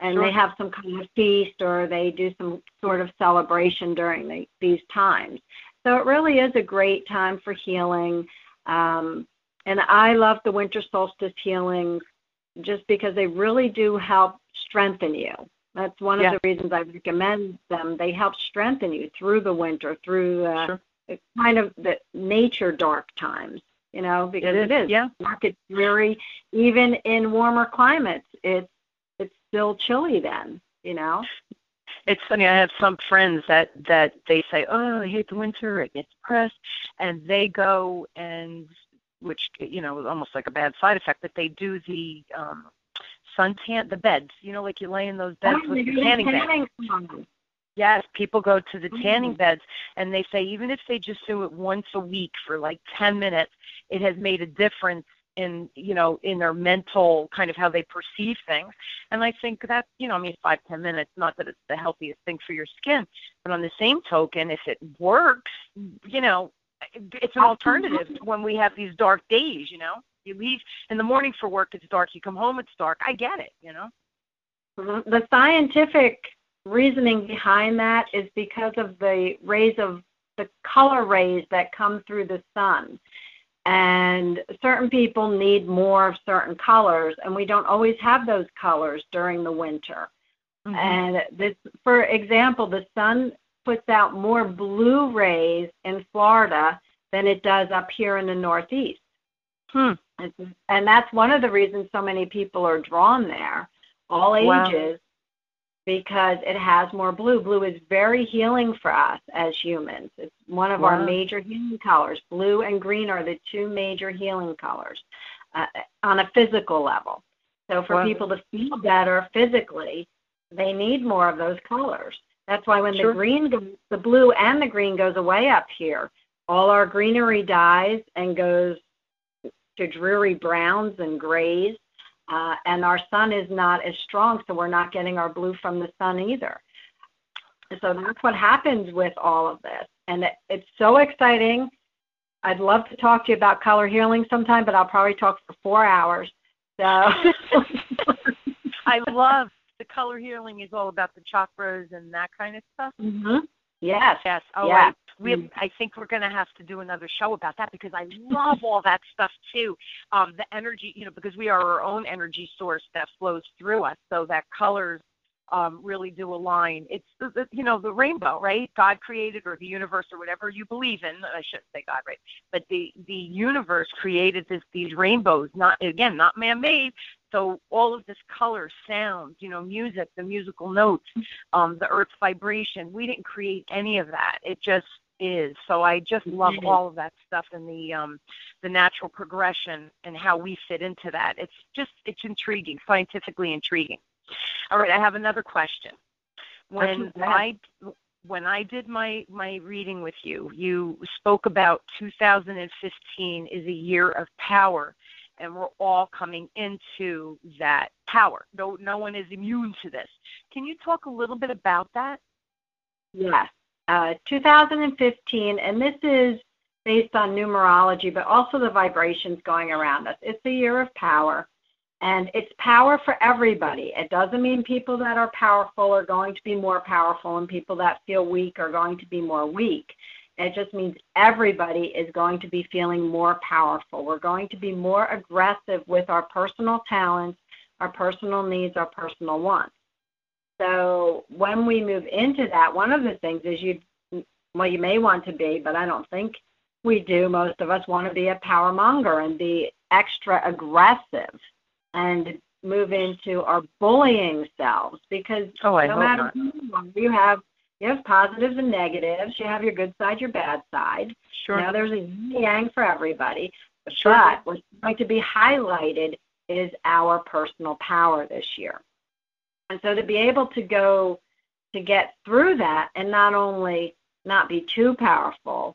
And sure. they have some kind of feast or they do some sort of celebration during the, these times. So it really is a great time for healing. Um, and I love the winter solstice healings just because they really do help strengthen you. That's one yeah. of the reasons I recommend them. They help strengthen you through the winter, through the sure kind of the nature dark times, you know, because
it is. Yeah.
Dark, it's dreary. Even in warmer climates, it's it's still chilly then, you know.
It's funny. I have some friends that that they say, "Oh, I hate the winter. it gets depressed," and they go and which you know is almost like a bad side effect, but they do the um suntan the beds. You know, like you lay in those beds oh, with the tanning beds. Yes, people go to the tanning mm. beds and they say even if they just do it once a week for like 10 minutes, it has made a difference in you know in their mental kind of how they perceive things. And i think that you know i mean five ten minutes not that it's the healthiest thing for your skin but on the same token if it works you know it's an alternative when we have these dark days you know? You leave in the morning for work it's dark. You come home it's dark. I get it you know?
Mm-hmm. The scientific reasoning behind that is because of the rays of the color rays that come through the sun. And certain people need more of certain colors, and we don't always have those colors during the winter. Mm-hmm. And this, for example, the sun puts out more blue rays in Florida than it does up here in the Northeast.
Hmm.
And that's one of the reasons so many people are drawn there, all ages, wow. Because it has more blue. Blue is very healing for us as humans. It's one of wow. our major healing colors. Blue and green are the two major healing colors uh, on a physical level. So for wow. people to feel better physically, they need more of those colors. That's why when sure. the green, goes, the blue and the green goes away up here, all our greenery dies and goes to dreary browns and grays, uh, and our sun is not as strong, so we're not getting our blue from the sun either. So that's what happens with all of this, and it, it's so exciting. I'd love to talk to you about color healing sometime, but I'll probably talk for four hours. So
I love the color healing is all about the chakras and that kind of stuff.
Mm-hmm. Yes.
Yes.
Oh, yes.
We, mm. I think we're going to have to do another show about that because I love all that stuff too. Um, the energy, you know, because we are our own energy source that flows through us. So that colors um, really do align. It's the, the, you know the rainbow, right? God created, or the universe, or whatever you believe in. I shouldn't say God, right? But the the universe created this these rainbows, not again not man-made. So all of this color, sound, you know, music, the musical notes, um, the earth's vibration. We didn't create any of that. It just is. So I just love mm-hmm. all of that stuff and the um, the natural progression and how we fit into that. It's just it's intriguing, scientifically intriguing. All right, I have another question. When I when I did my my reading with you, you spoke about 2015 is a year of power, and we're all coming into that power. No, no one is immune to this. Can you talk a little bit about that?
Yes, uh, 2015, and this is based on numerology, but also the vibrations going around us. It's a year of power. And it's power for everybody. It doesn't mean people that are powerful are going to be more powerful and people that feel weak are going to be more weak. It just means everybody is going to be feeling more powerful. We're going to be more aggressive with our personal talents, our personal needs, our personal wants. So when we move into that, one of the things is you, well, you may want to be, but I don't think we do. Most of us want to be a power monger and be extra aggressive and move into our bullying selves because
oh,
no matter who you have you have positives and negatives. You have your good side, your bad side.
Sure.
Now there's a yang for everybody.
Sure.
But what's going to be highlighted is our personal power this year. And so to be able to go to get through that and not only not be too powerful,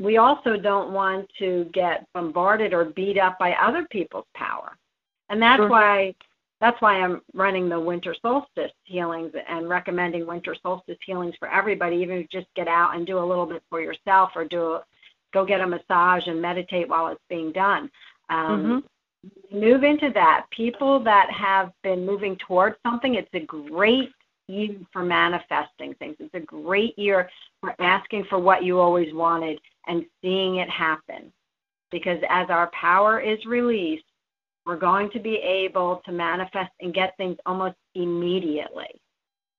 we also don't want to get bombarded or beat up by other people's power. And that's sure. why that's why I'm running the winter solstice healings and recommending winter solstice healings for everybody, even if you just get out and do a little bit for yourself or do a, go get a massage and meditate while it's being done. Um, mm-hmm. Move into that. People that have been moving towards something, it's a great year for manifesting things. It's a great year for asking for what you always wanted and seeing it happen. Because as our power is released, we're going to be able to manifest and get things almost immediately.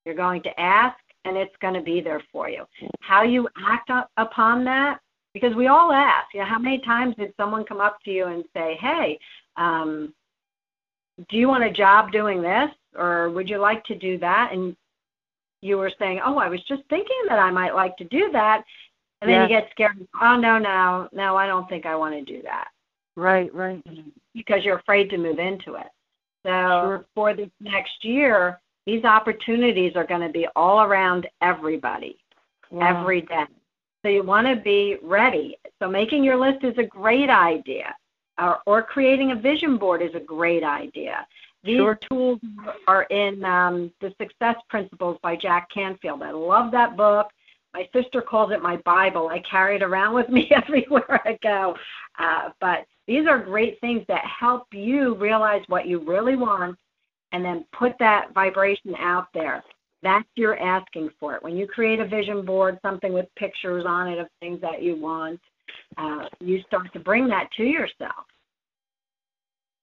You're going to ask, and it's going to be there for you. How you act upon that, because we all ask, you know, how many times did someone come up to you and say, hey, um, do you want a job doing this? Or would you like to do that? And you were saying, oh, I was just thinking that I might like to do that. And then yes. you get scared. Oh, no, no, no, I don't think I want to do that.
Right, right.
Because you're afraid to move into it. So
sure.
for this next year, these opportunities are going to be all around everybody, every day. So you want to be ready. So making your list is a great idea, or, or creating a vision board is a great idea. These
sure.
tools are in um, the Success Principles by Jack Canfield. I love that book. My sister calls it my Bible. I carry it around with me everywhere I go. Uh, but these are great things that help you realize what you really want and then put that vibration out there. That's your asking for it. When you create a vision board, something with pictures on it of things that you want, uh, you start to bring that to yourself.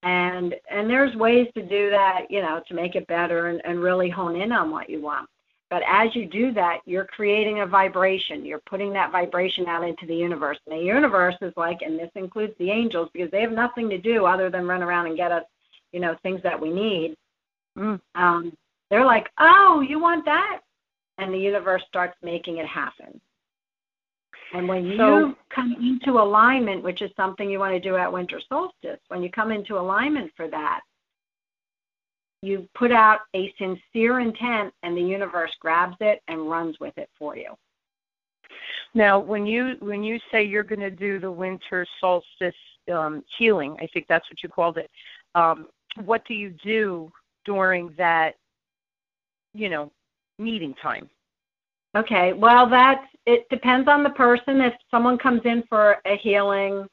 And and there's ways to do that, you know, to make it better and, and really hone in on what you want. But as you do that, you're creating a vibration. You're putting that vibration out into the universe. And the universe is like, and this includes the angels, because they have nothing to do other than run around and get us, you know, things that we need. Mm. Um, they're like, oh, you want that? And the universe starts making it happen. And when you so, come into alignment, which is something you want to do at winter solstice, when you come into alignment for that, you put out a sincere intent and the universe grabs it and runs with it for you.
Now, when you when you say you're going to do the winter solstice um, healing, I think that's what you called it. Um, what do you do during that, you know, meeting time?
Okay, well, that it depends on the person. If someone comes in for a healing,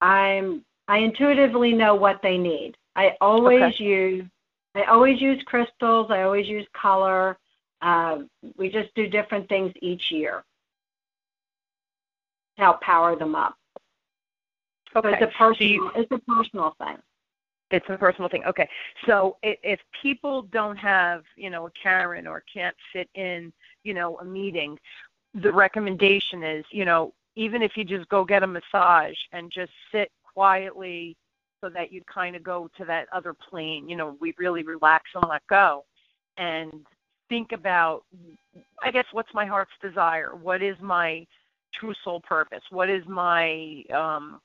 I'm I intuitively know what they need. I always okay. use I always use crystals. I always use color. Uh, we just do different things each year to help power them up. Okay. So it's a personal. So you, it's a personal thing.
It's a personal thing. Okay. So if people don't have, you know, a Karan or can't fit in, you know, a meeting, the recommendation is, you know, even if you just go get a massage and just sit quietly so that you kind of go to that other plane, you know, we really relax and let go and think about I guess what's my heart's desire? What is my true soul purpose? What is my um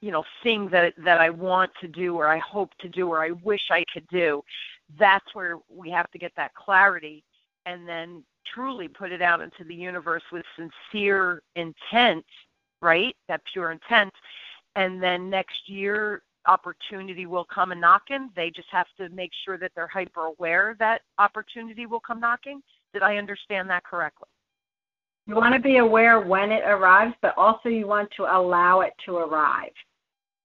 you know thing that that I want to do or I hope to do or I wish I could do. That's where we have to get that clarity and then truly put it out into the universe with sincere intent, right? That pure intent. And then next year, opportunity will come and knocking. They just have to make sure that they're hyper aware that opportunity will come knocking. Did I understand that correctly?
You want to be aware when it arrives, but also you want to allow it to arrive.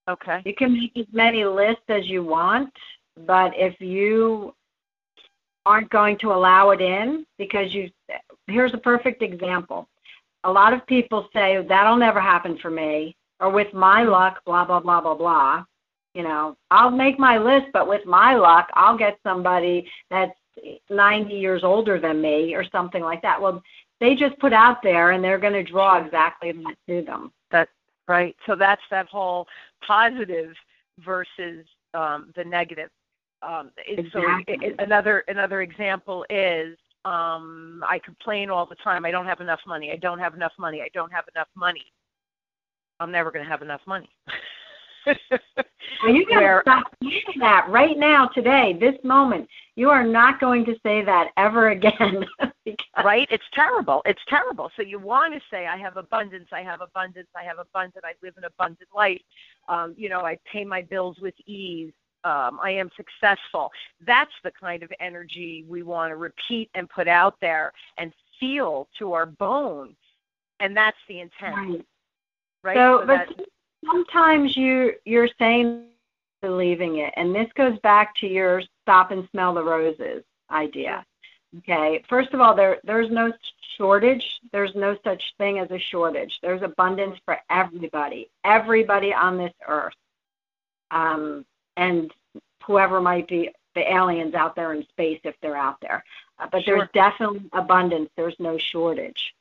Okay.
You can make as many lists as you want, but if you aren't going to allow it in because you here's a perfect example. A lot of people say that'll never happen for me or with my luck blah blah blah blah blah. You know, I'll make my list but with my luck I'll get somebody that's 90 years older than me or something like that. Well, they just put out there and they're going to draw exactly that to them.
That's right. So that's that whole positive versus um, the negative. Um, exactly. So it, another another example is um, I complain all the time. I don't have enough money. I don't have enough money. I don't have enough money. I'm never going to have enough money.
well, you got to stop saying that right now, today, this moment. You are not going to say that ever again.
right? It's terrible. It's terrible. So you want to say, "I have abundance. I have abundance. I have abundance. I live an abundant life. Um, you know, I pay my bills with ease um, I am successful. That's the kind of energy we want to repeat and put out there and feel to our bone. And that's the intent.
Right. right? So, so but sometimes you you're saying believing it, and this goes back to your stop and smell the roses idea. Okay. First of all, there there's no shortage. There's no such thing as a shortage. There's abundance for everybody. Everybody on this earth. Um, and whoever might be the aliens out there in space if they're out there. Uh, but sure. there's definitely abundance. There's no shortage.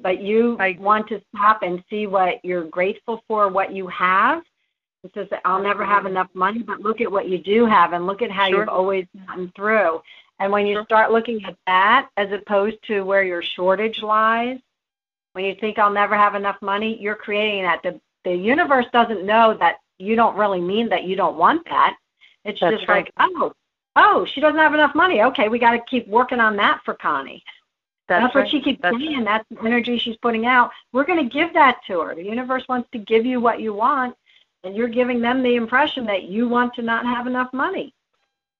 But you I, want to stop and see what you're grateful for, what you have. It says I'll never have enough money, but look at what you do have and look at how sure. you've always gotten through. And when you sure. start looking at that as opposed to where your shortage lies, when you think I'll never have enough money, you're creating that. The the universe doesn't know that you don't really mean that you don't want that. It's That's just right. like, oh, oh, she doesn't have enough money. Okay, we got to keep working on that for Connie. That's, That's right. what she keeps That's saying. Right. That's the energy she's putting out. We're going to give that to her. The universe wants to give you what you want, and you're giving them the impression that you want to not have enough money.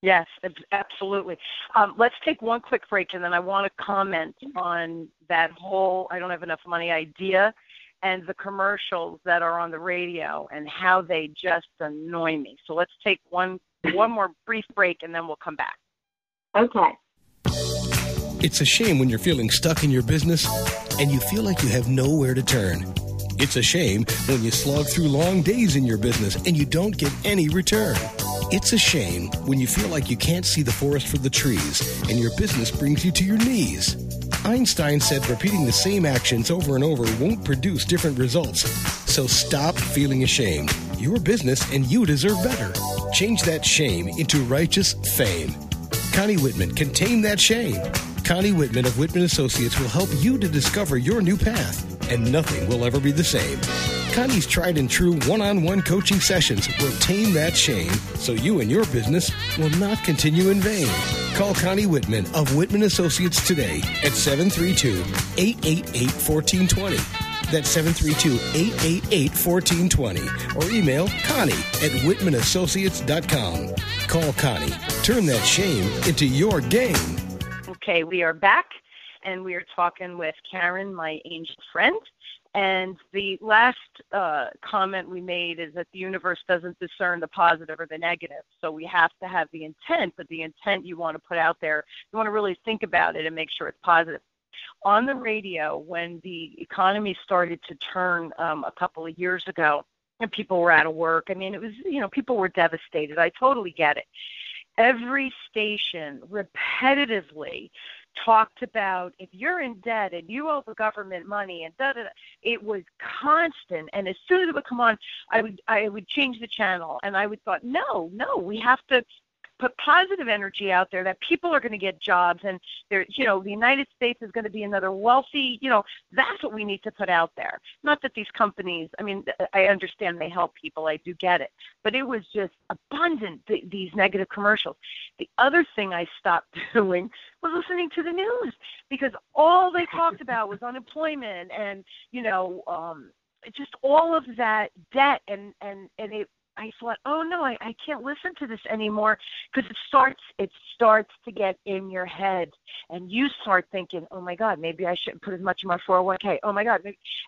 Yes, absolutely. Um, let's take one quick break, and then I want to comment on that whole "I don't have enough money" idea and the commercials that are on the radio and how they just annoy me. So let's take one one more brief break, and then we'll come back.
Okay.
It's a shame when you're feeling stuck in your business and you feel like you have nowhere to turn. It's a shame when you slog through long days in your business and you don't get any return. It's a shame when you feel like you can't see the forest for the trees and your business brings you to your knees. Einstein said repeating the same actions over and over won't produce different results. So stop feeling ashamed. Your business and you deserve better. Change that shame into righteous fame. Connie Whitman can tame that shame. Connie Whitman of Whitman Associates will help you to discover your new path, and nothing will ever be the same. Connie's tried and true one on one coaching sessions will tame that shame so you and your business will not continue in vain. Call Connie Whitman of Whitman Associates today at 732 888 1420. That's 732 888 1420. Or email Connie at WhitmanAssociates.com. Call Connie. Turn that shame into your game.
Okay, we are back and we are talking with Karan, my angel friend. And the last uh, comment we made is that the universe doesn't discern the positive or the negative. So we have to have the intent, but the intent you want to put out there, you want to really think about it and make sure it's positive. On the radio, when the economy started to turn um, a couple of years ago, and people were out of work, I mean, it was, you know, people were devastated. I totally get it. Every station repetitively talked about if you're in debt and you owe the government money and da da da. It was constant, and as soon as it would come on, I would I would change the channel, and I would thought, no, no, we have to put positive energy out there that people are going to get jobs and there you know the united states is going to be another wealthy you know that's what we need to put out there. Not that these companies i mean i understand they help people i do get it but it was just abundant th- these negative commercials. The other thing i stopped doing was listening to the news because all they talked about was unemployment and you know um just all of that debt and and and it I thought, oh no, I, I can't listen to this anymore because it starts it starts to get in your head, and you start thinking, oh my God, maybe I shouldn't put as much in my 401k. Oh my God,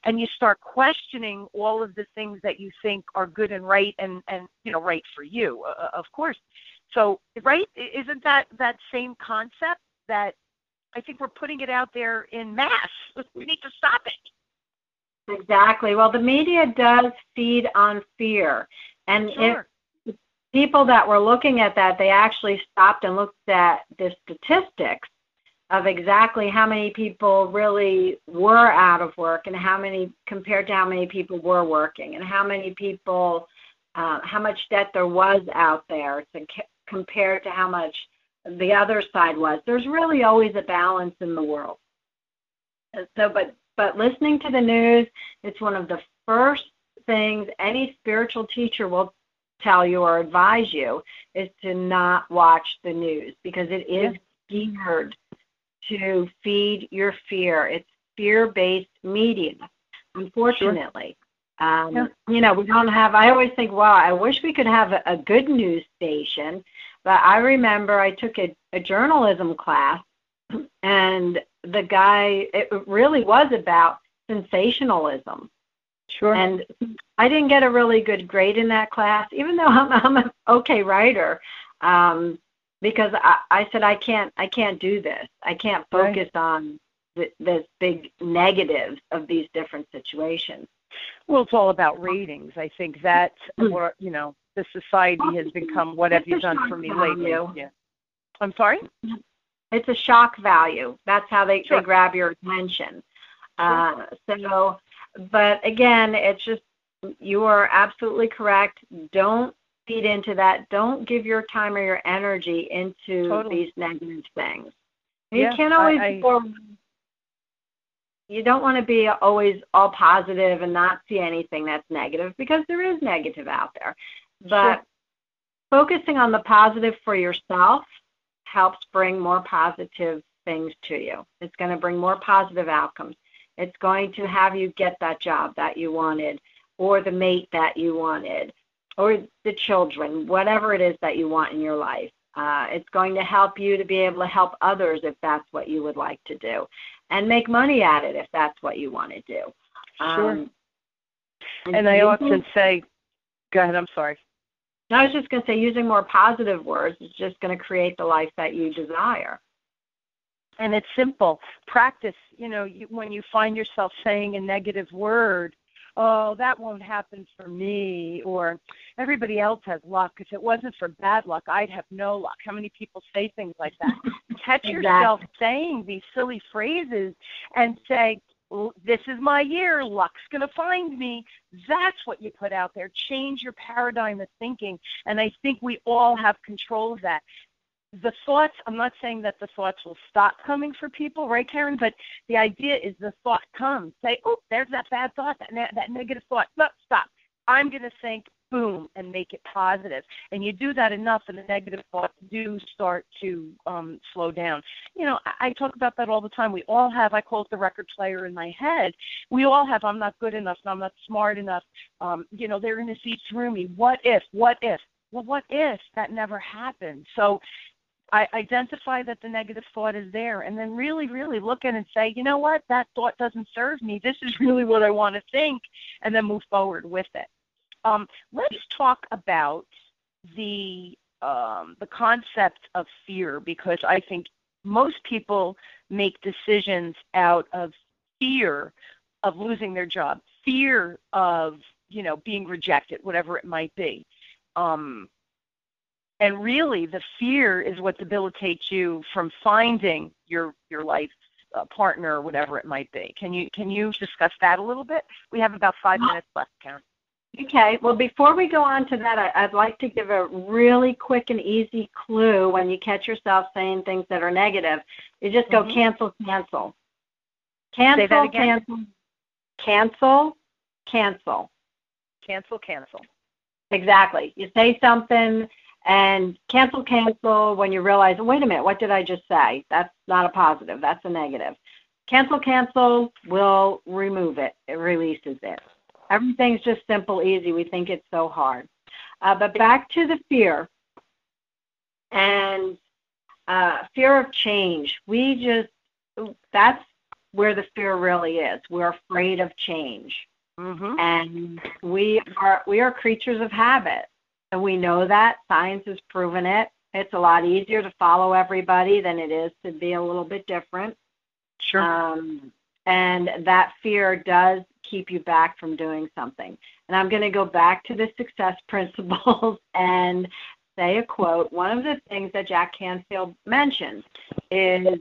and you start questioning all of the things that you think are good and right, and and you know right for you, uh, uh of course. So right, isn't that that same concept that I think we're putting it out there in mass? We need to stop it.
Exactly. Well, the media does feed on fear. And sure. if people that were looking at that, they actually stopped and looked at the statistics of exactly how many people really were out of work and how many compared to how many people were working and how many people uh, how much debt there was out there to compared to how much the other side was there's really always a balance in the world so but but listening to the news it's one of the first things any spiritual teacher will tell you or advise you is to not watch the news because it is geared to feed your fear. It's fear based media, unfortunately. Sure. Um, yeah. You know, we don't have, I always think, wow, I wish we could have a, a good news station. But I remember I took a, a journalism class, and the guy, it really was about sensationalism.
Sure.
And I didn't get a really good grade in that class, even though I'm, I'm an okay writer, um, because I, I said I can't I can't do this. I can't focus right. on the, the big negatives of these different situations.
Well, it's all about ratings. I think that, or you know, the society has become what have you done for me lately? Yeah. I'm sorry.
It's a shock value. That's how they, sure. they grab your attention. Uh, so but again, it's just you are absolutely correct. Don't feed into that. Don't give your time or your energy into totally. these negative things. You yeah, can't always I, I, you don't want to be always all positive and not see anything that's negative because there is negative out there. But sure. focusing on the positive for yourself helps bring more positive things to you. It's going to bring more positive outcomes. It's going to have you get that job that you wanted, or the mate that you wanted, or the children, whatever it is that you want in your life. Uh, it's going to help you to be able to help others if that's what you would like to do, and make money at it if that's what you want to do.
Sure. Um, and, and I often say, go ahead. I'm sorry.
I was just going to say, using more positive words is just going to create the life that you desire.
And it's simple. Practice. You know, you, when you find yourself saying a negative word, oh, that won't happen for me, or everybody else has luck. If it wasn't for bad luck, I'd have no luck. How many people say things like that? Catch exactly. yourself saying these silly phrases and say, this is my year, luck's going to find me. That's what you put out there. Change your paradigm of thinking. And I think we all have control of that the thoughts i'm not saying that the thoughts will stop coming for people right karan? But the idea is the thought comes. Say oh there's that bad thought that ne- that negative thought. No stop. I'm going to think boom and make it positive. And you do that enough and the negative thoughts do start to um slow down. You know I, I talk about that all the time. We all have i call it the record player in my head. We all have i'm not good enough i'm not smart enough. Um you know they're going to see through me what if what if? Well, what if that never happened? So I identify that the negative thought is there and then really, really look at it and say, you know what, that thought doesn't serve me. This is really what I want to think, and then move forward with it. Um, let's talk about the um, the concept of fear because I think most people make decisions out of fear of losing their job, fear of you know being rejected, whatever it might be. Um, and really, the fear is what debilitates you from finding your your life uh, partner or whatever it might be. Can you can you discuss that a little bit? We have about five minutes left, Karan.
Okay. Well, before we go on to that, I, would like to give a really quick and easy clue when you catch yourself saying things that are negative. You just go mm-hmm. cancel, cancel. Cancel, cancel. Cancel, cancel.
Cancel, cancel.
Exactly. You say something and cancel cancel when you realize wait a minute what did i just say? That's not a positive that's a negative. Cancel cancel will remove it it releases it. Everything's just simple easy we think it's so hard. Uh, but back to the fear. And uh, fear of change we just that's where the fear really is we're afraid of change. Mm-hmm. and we are we are creatures of habit and we know that. Science has proven it. It's a lot easier to follow everybody than it is to be a little bit different.
Sure.
Um, and that fear does keep you back from doing something. And I'm going to go back to the success principles and say a quote. One of the things that Jack Canfield mentions is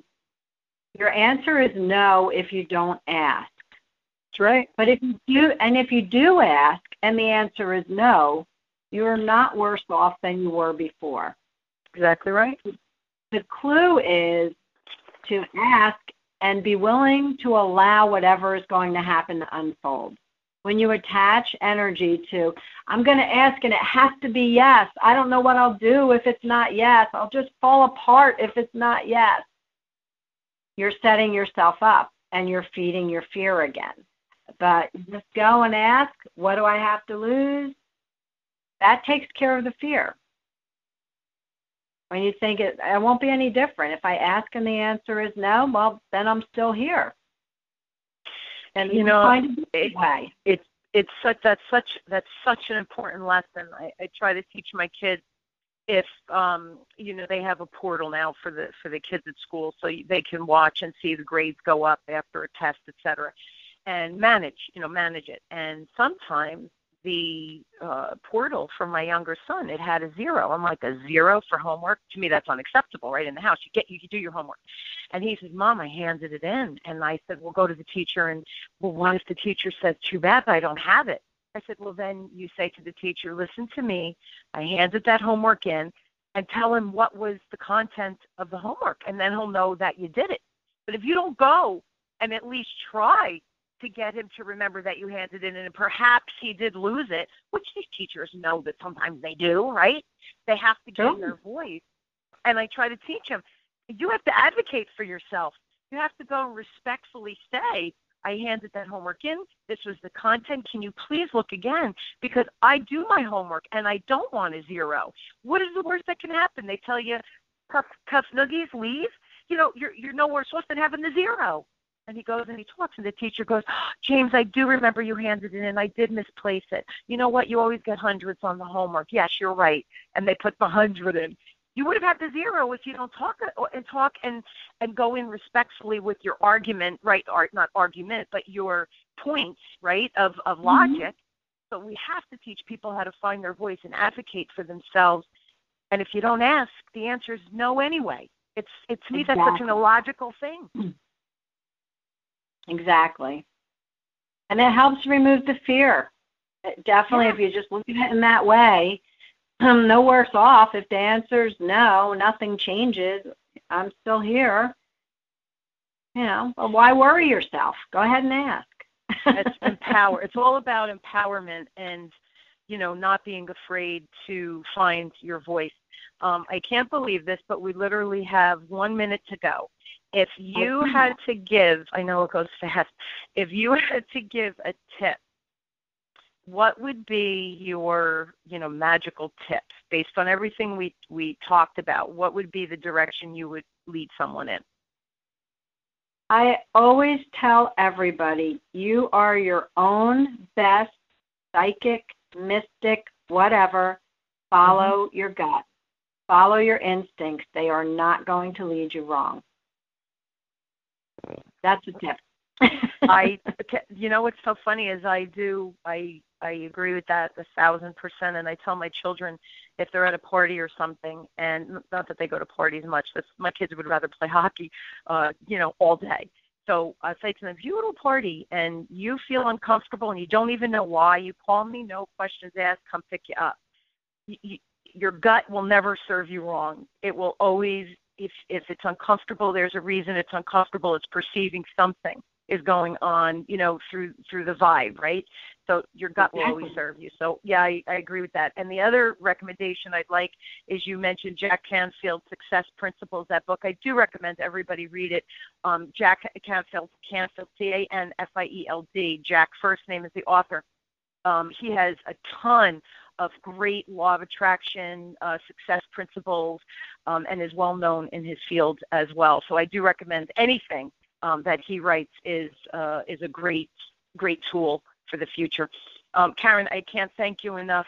your answer is no if you don't ask.
That's right.
But if you do, and if you do ask and the answer is no, you're not worse off than you were before.
Exactly right.
The clue is to ask and be willing to allow whatever is going to happen to unfold. When you attach energy to, I'm going to ask and it has to be yes. I don't know what I'll do if it's not yes. I'll just fall apart if it's not yes. You're setting yourself up and you're feeding your fear again. But just go and ask, what do I have to lose? That takes care of the fear. When you think it, it won't be any different. If I ask and the answer is no, well, then I'm still here.
And you know, it, way. it's it's such that's such that's such an important lesson. I, I try to teach my kids if um you know they have a portal now for the for the kids at school so they can watch and see the grades go up after a test et cetera and manage you know manage it and sometimes the uh, portal for my younger son, it had a zero. I'm like, a zero for homework? To me, that's unacceptable, right? In the house, you get you, you do your homework. And he says, Mom, I handed it in. And I said, Well, go to the teacher. And well, what if the teacher says, Too bad, I don't have it? I said, Well, then you say to the teacher, Listen to me. I handed that homework in, and tell him what was the content of the homework, and then he'll know that you did it. But if you don't go and at least try to get him to remember that you handed it in and perhaps he did lose it, which these teachers know that sometimes they do, right? They have to gain their voice. And I try to teach him, you have to advocate for yourself. You have to go and respectfully say, I handed that homework in. This was the content. Can you please look again? Because I do my homework and I don't want a zero. What is the worst that can happen? They tell you, cuff, cuff nuggies, leave. You know, you're you're no worse off than having the zero. And he goes and he talks, and the teacher goes, oh, James, I do remember you handed it in. And I did misplace it. You know what? You always get hundreds on the homework. Yes, you're right. And they put the hundred in. You would have had the zero if you don't talk uh, and talk and and go in respectfully with your argument, right? Or not argument, but your points, right? Of of mm-hmm. logic. Mm-hmm. So we have to teach people how to find their voice and advocate for themselves. And if you don't ask, the answer is no anyway. It's it's me exactly. that's such an illogical thing.
Exactly. And it helps remove the fear. Definitely, yeah. if you just look at it in that way, I'm no worse off. If the answer is no, nothing changes, I'm still here. You know, well, why worry yourself? Go ahead and ask.
it's empower. It's all about empowerment and, you know, not being afraid to find your voice. Um, I can't believe this, but we literally have one minute to go. If you had to give, I know it goes fast, if you had to give a tip, what would be your, you know, magical tip based on everything we we talked about? What would be the direction you would lead someone in?
I always tell everybody, you are your own best psychic, mystic, whatever. Follow mm-hmm. your gut. Follow your instincts. They are not going to lead you wrong. That's a tip.
I, you know, what's so funny is I do, I, I agree with that a thousand percent. And I tell my children if they're at a party or something, and not that they go to parties much, but my kids would rather play hockey, uh, you know, all day. So I say to them, if you go to a party and you feel uncomfortable and you don't even know why, you call me, no questions asked, come pick you up. You, you, your gut will never serve you wrong. It will always if if it's uncomfortable, there's a reason it's uncomfortable. It's perceiving something is going on, you know, through through the vibe, right? So your gut will always serve you. So yeah, I, I agree with that. And the other recommendation I'd like is you mentioned Jack Canfield Success Principles. That book I do recommend everybody read it. Um, Jack Canfield, Canfield, C A N F I E L D. Jack first name is the author. Um, he has a ton of great law of attraction uh, success principles um, and is well known in his field as well. So I do recommend anything um, that he writes is uh, is a great great tool for the future. Um, Karan, I can't thank you enough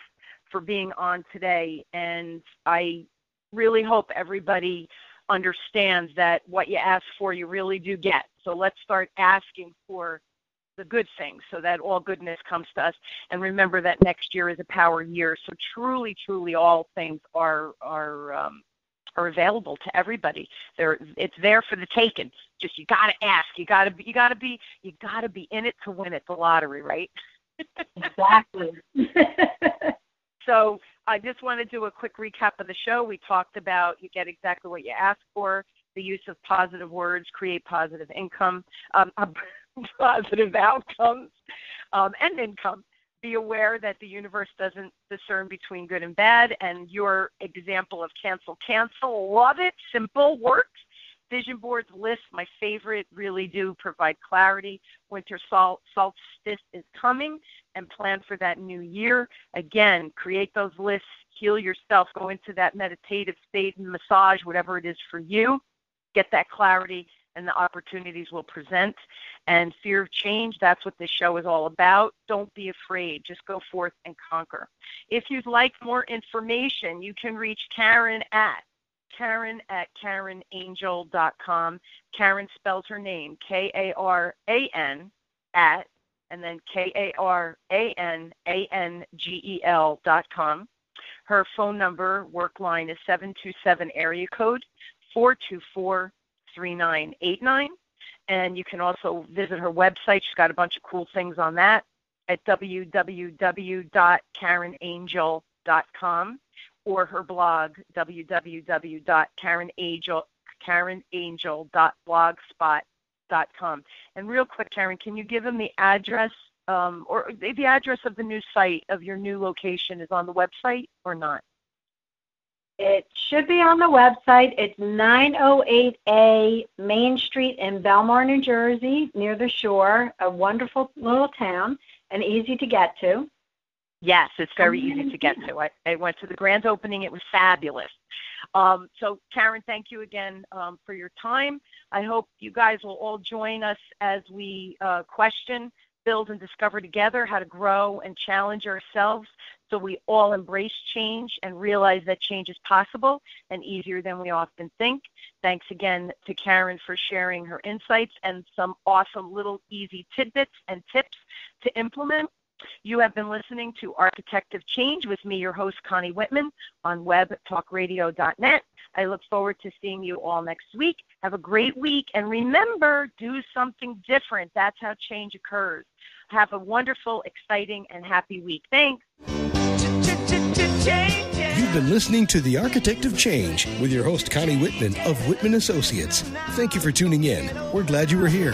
for being on today, and I really hope everybody understands that what you ask for, you really do get. So let's start asking for the good things so that all goodness comes to us. And remember that next year is a power year. So truly truly all things are are um, are available to everybody. There it's there for the taking. Just you got to ask. You got to be you got to be you got to be in it to win it the lottery right?
Exactly.
So i just want to do a quick recap of the show. We talked about you get exactly what you ask for the use of positive words create positive income. Um, positive outcomes um, and income. Be aware that the universe doesn't discern between good and bad, and your example of cancel, cancel, love it, simple, works. Vision boards lists, my favorite, really do provide clarity. Winter sol- solstice is coming, and plan for that new year. Again, create those lists, heal yourself, go into that meditative state and massage, whatever it is for you. Get that clarity, and the opportunities will present. And fear of change, that's what this show is all about. Don't be afraid. Just go forth and conquer. If you'd like more information, you can reach Karan at Karan at KaranAngel.com. Karan spells her name K A R A N at and then K A R A N A N G E L dot com. Her phone number, work line is 727 area code 424 3989. And you can also visit her website. She's got a bunch of cool things on that at www.karanangel.com or her blog www.karanangel.blogspot.com. And real quick, Karan, can you give them the address um, or the address of the new site of your new location is on the website or not?
It should be on the website. It's 908A Main Street in Belmar, New Jersey, near the shore. A wonderful little town and easy to get to.
Yes, it's very easy to get to. I, I went to the grand opening. It was fabulous. Um, so, Karan, thank you again um, for your time. I hope you guys will all join us as we uh, question, build, and discover together how to grow and challenge ourselves so we all embrace change and realize that change is possible and easier than we often think. Thanks again to Karan for sharing her insights and some awesome little easy tidbits and tips to implement. You have been listening to Architect of Change with me, your host, Connie Whitman, on webtalkradio.net. I look forward to seeing you all next week. Have a great week. And remember, do something different. That's how change occurs. Have a wonderful, exciting, and happy week. Thanks.
You've been listening to The Architect of Change with your host, Connie Whitman of Whitman Associates. Thank you for tuning in. We're glad you were here.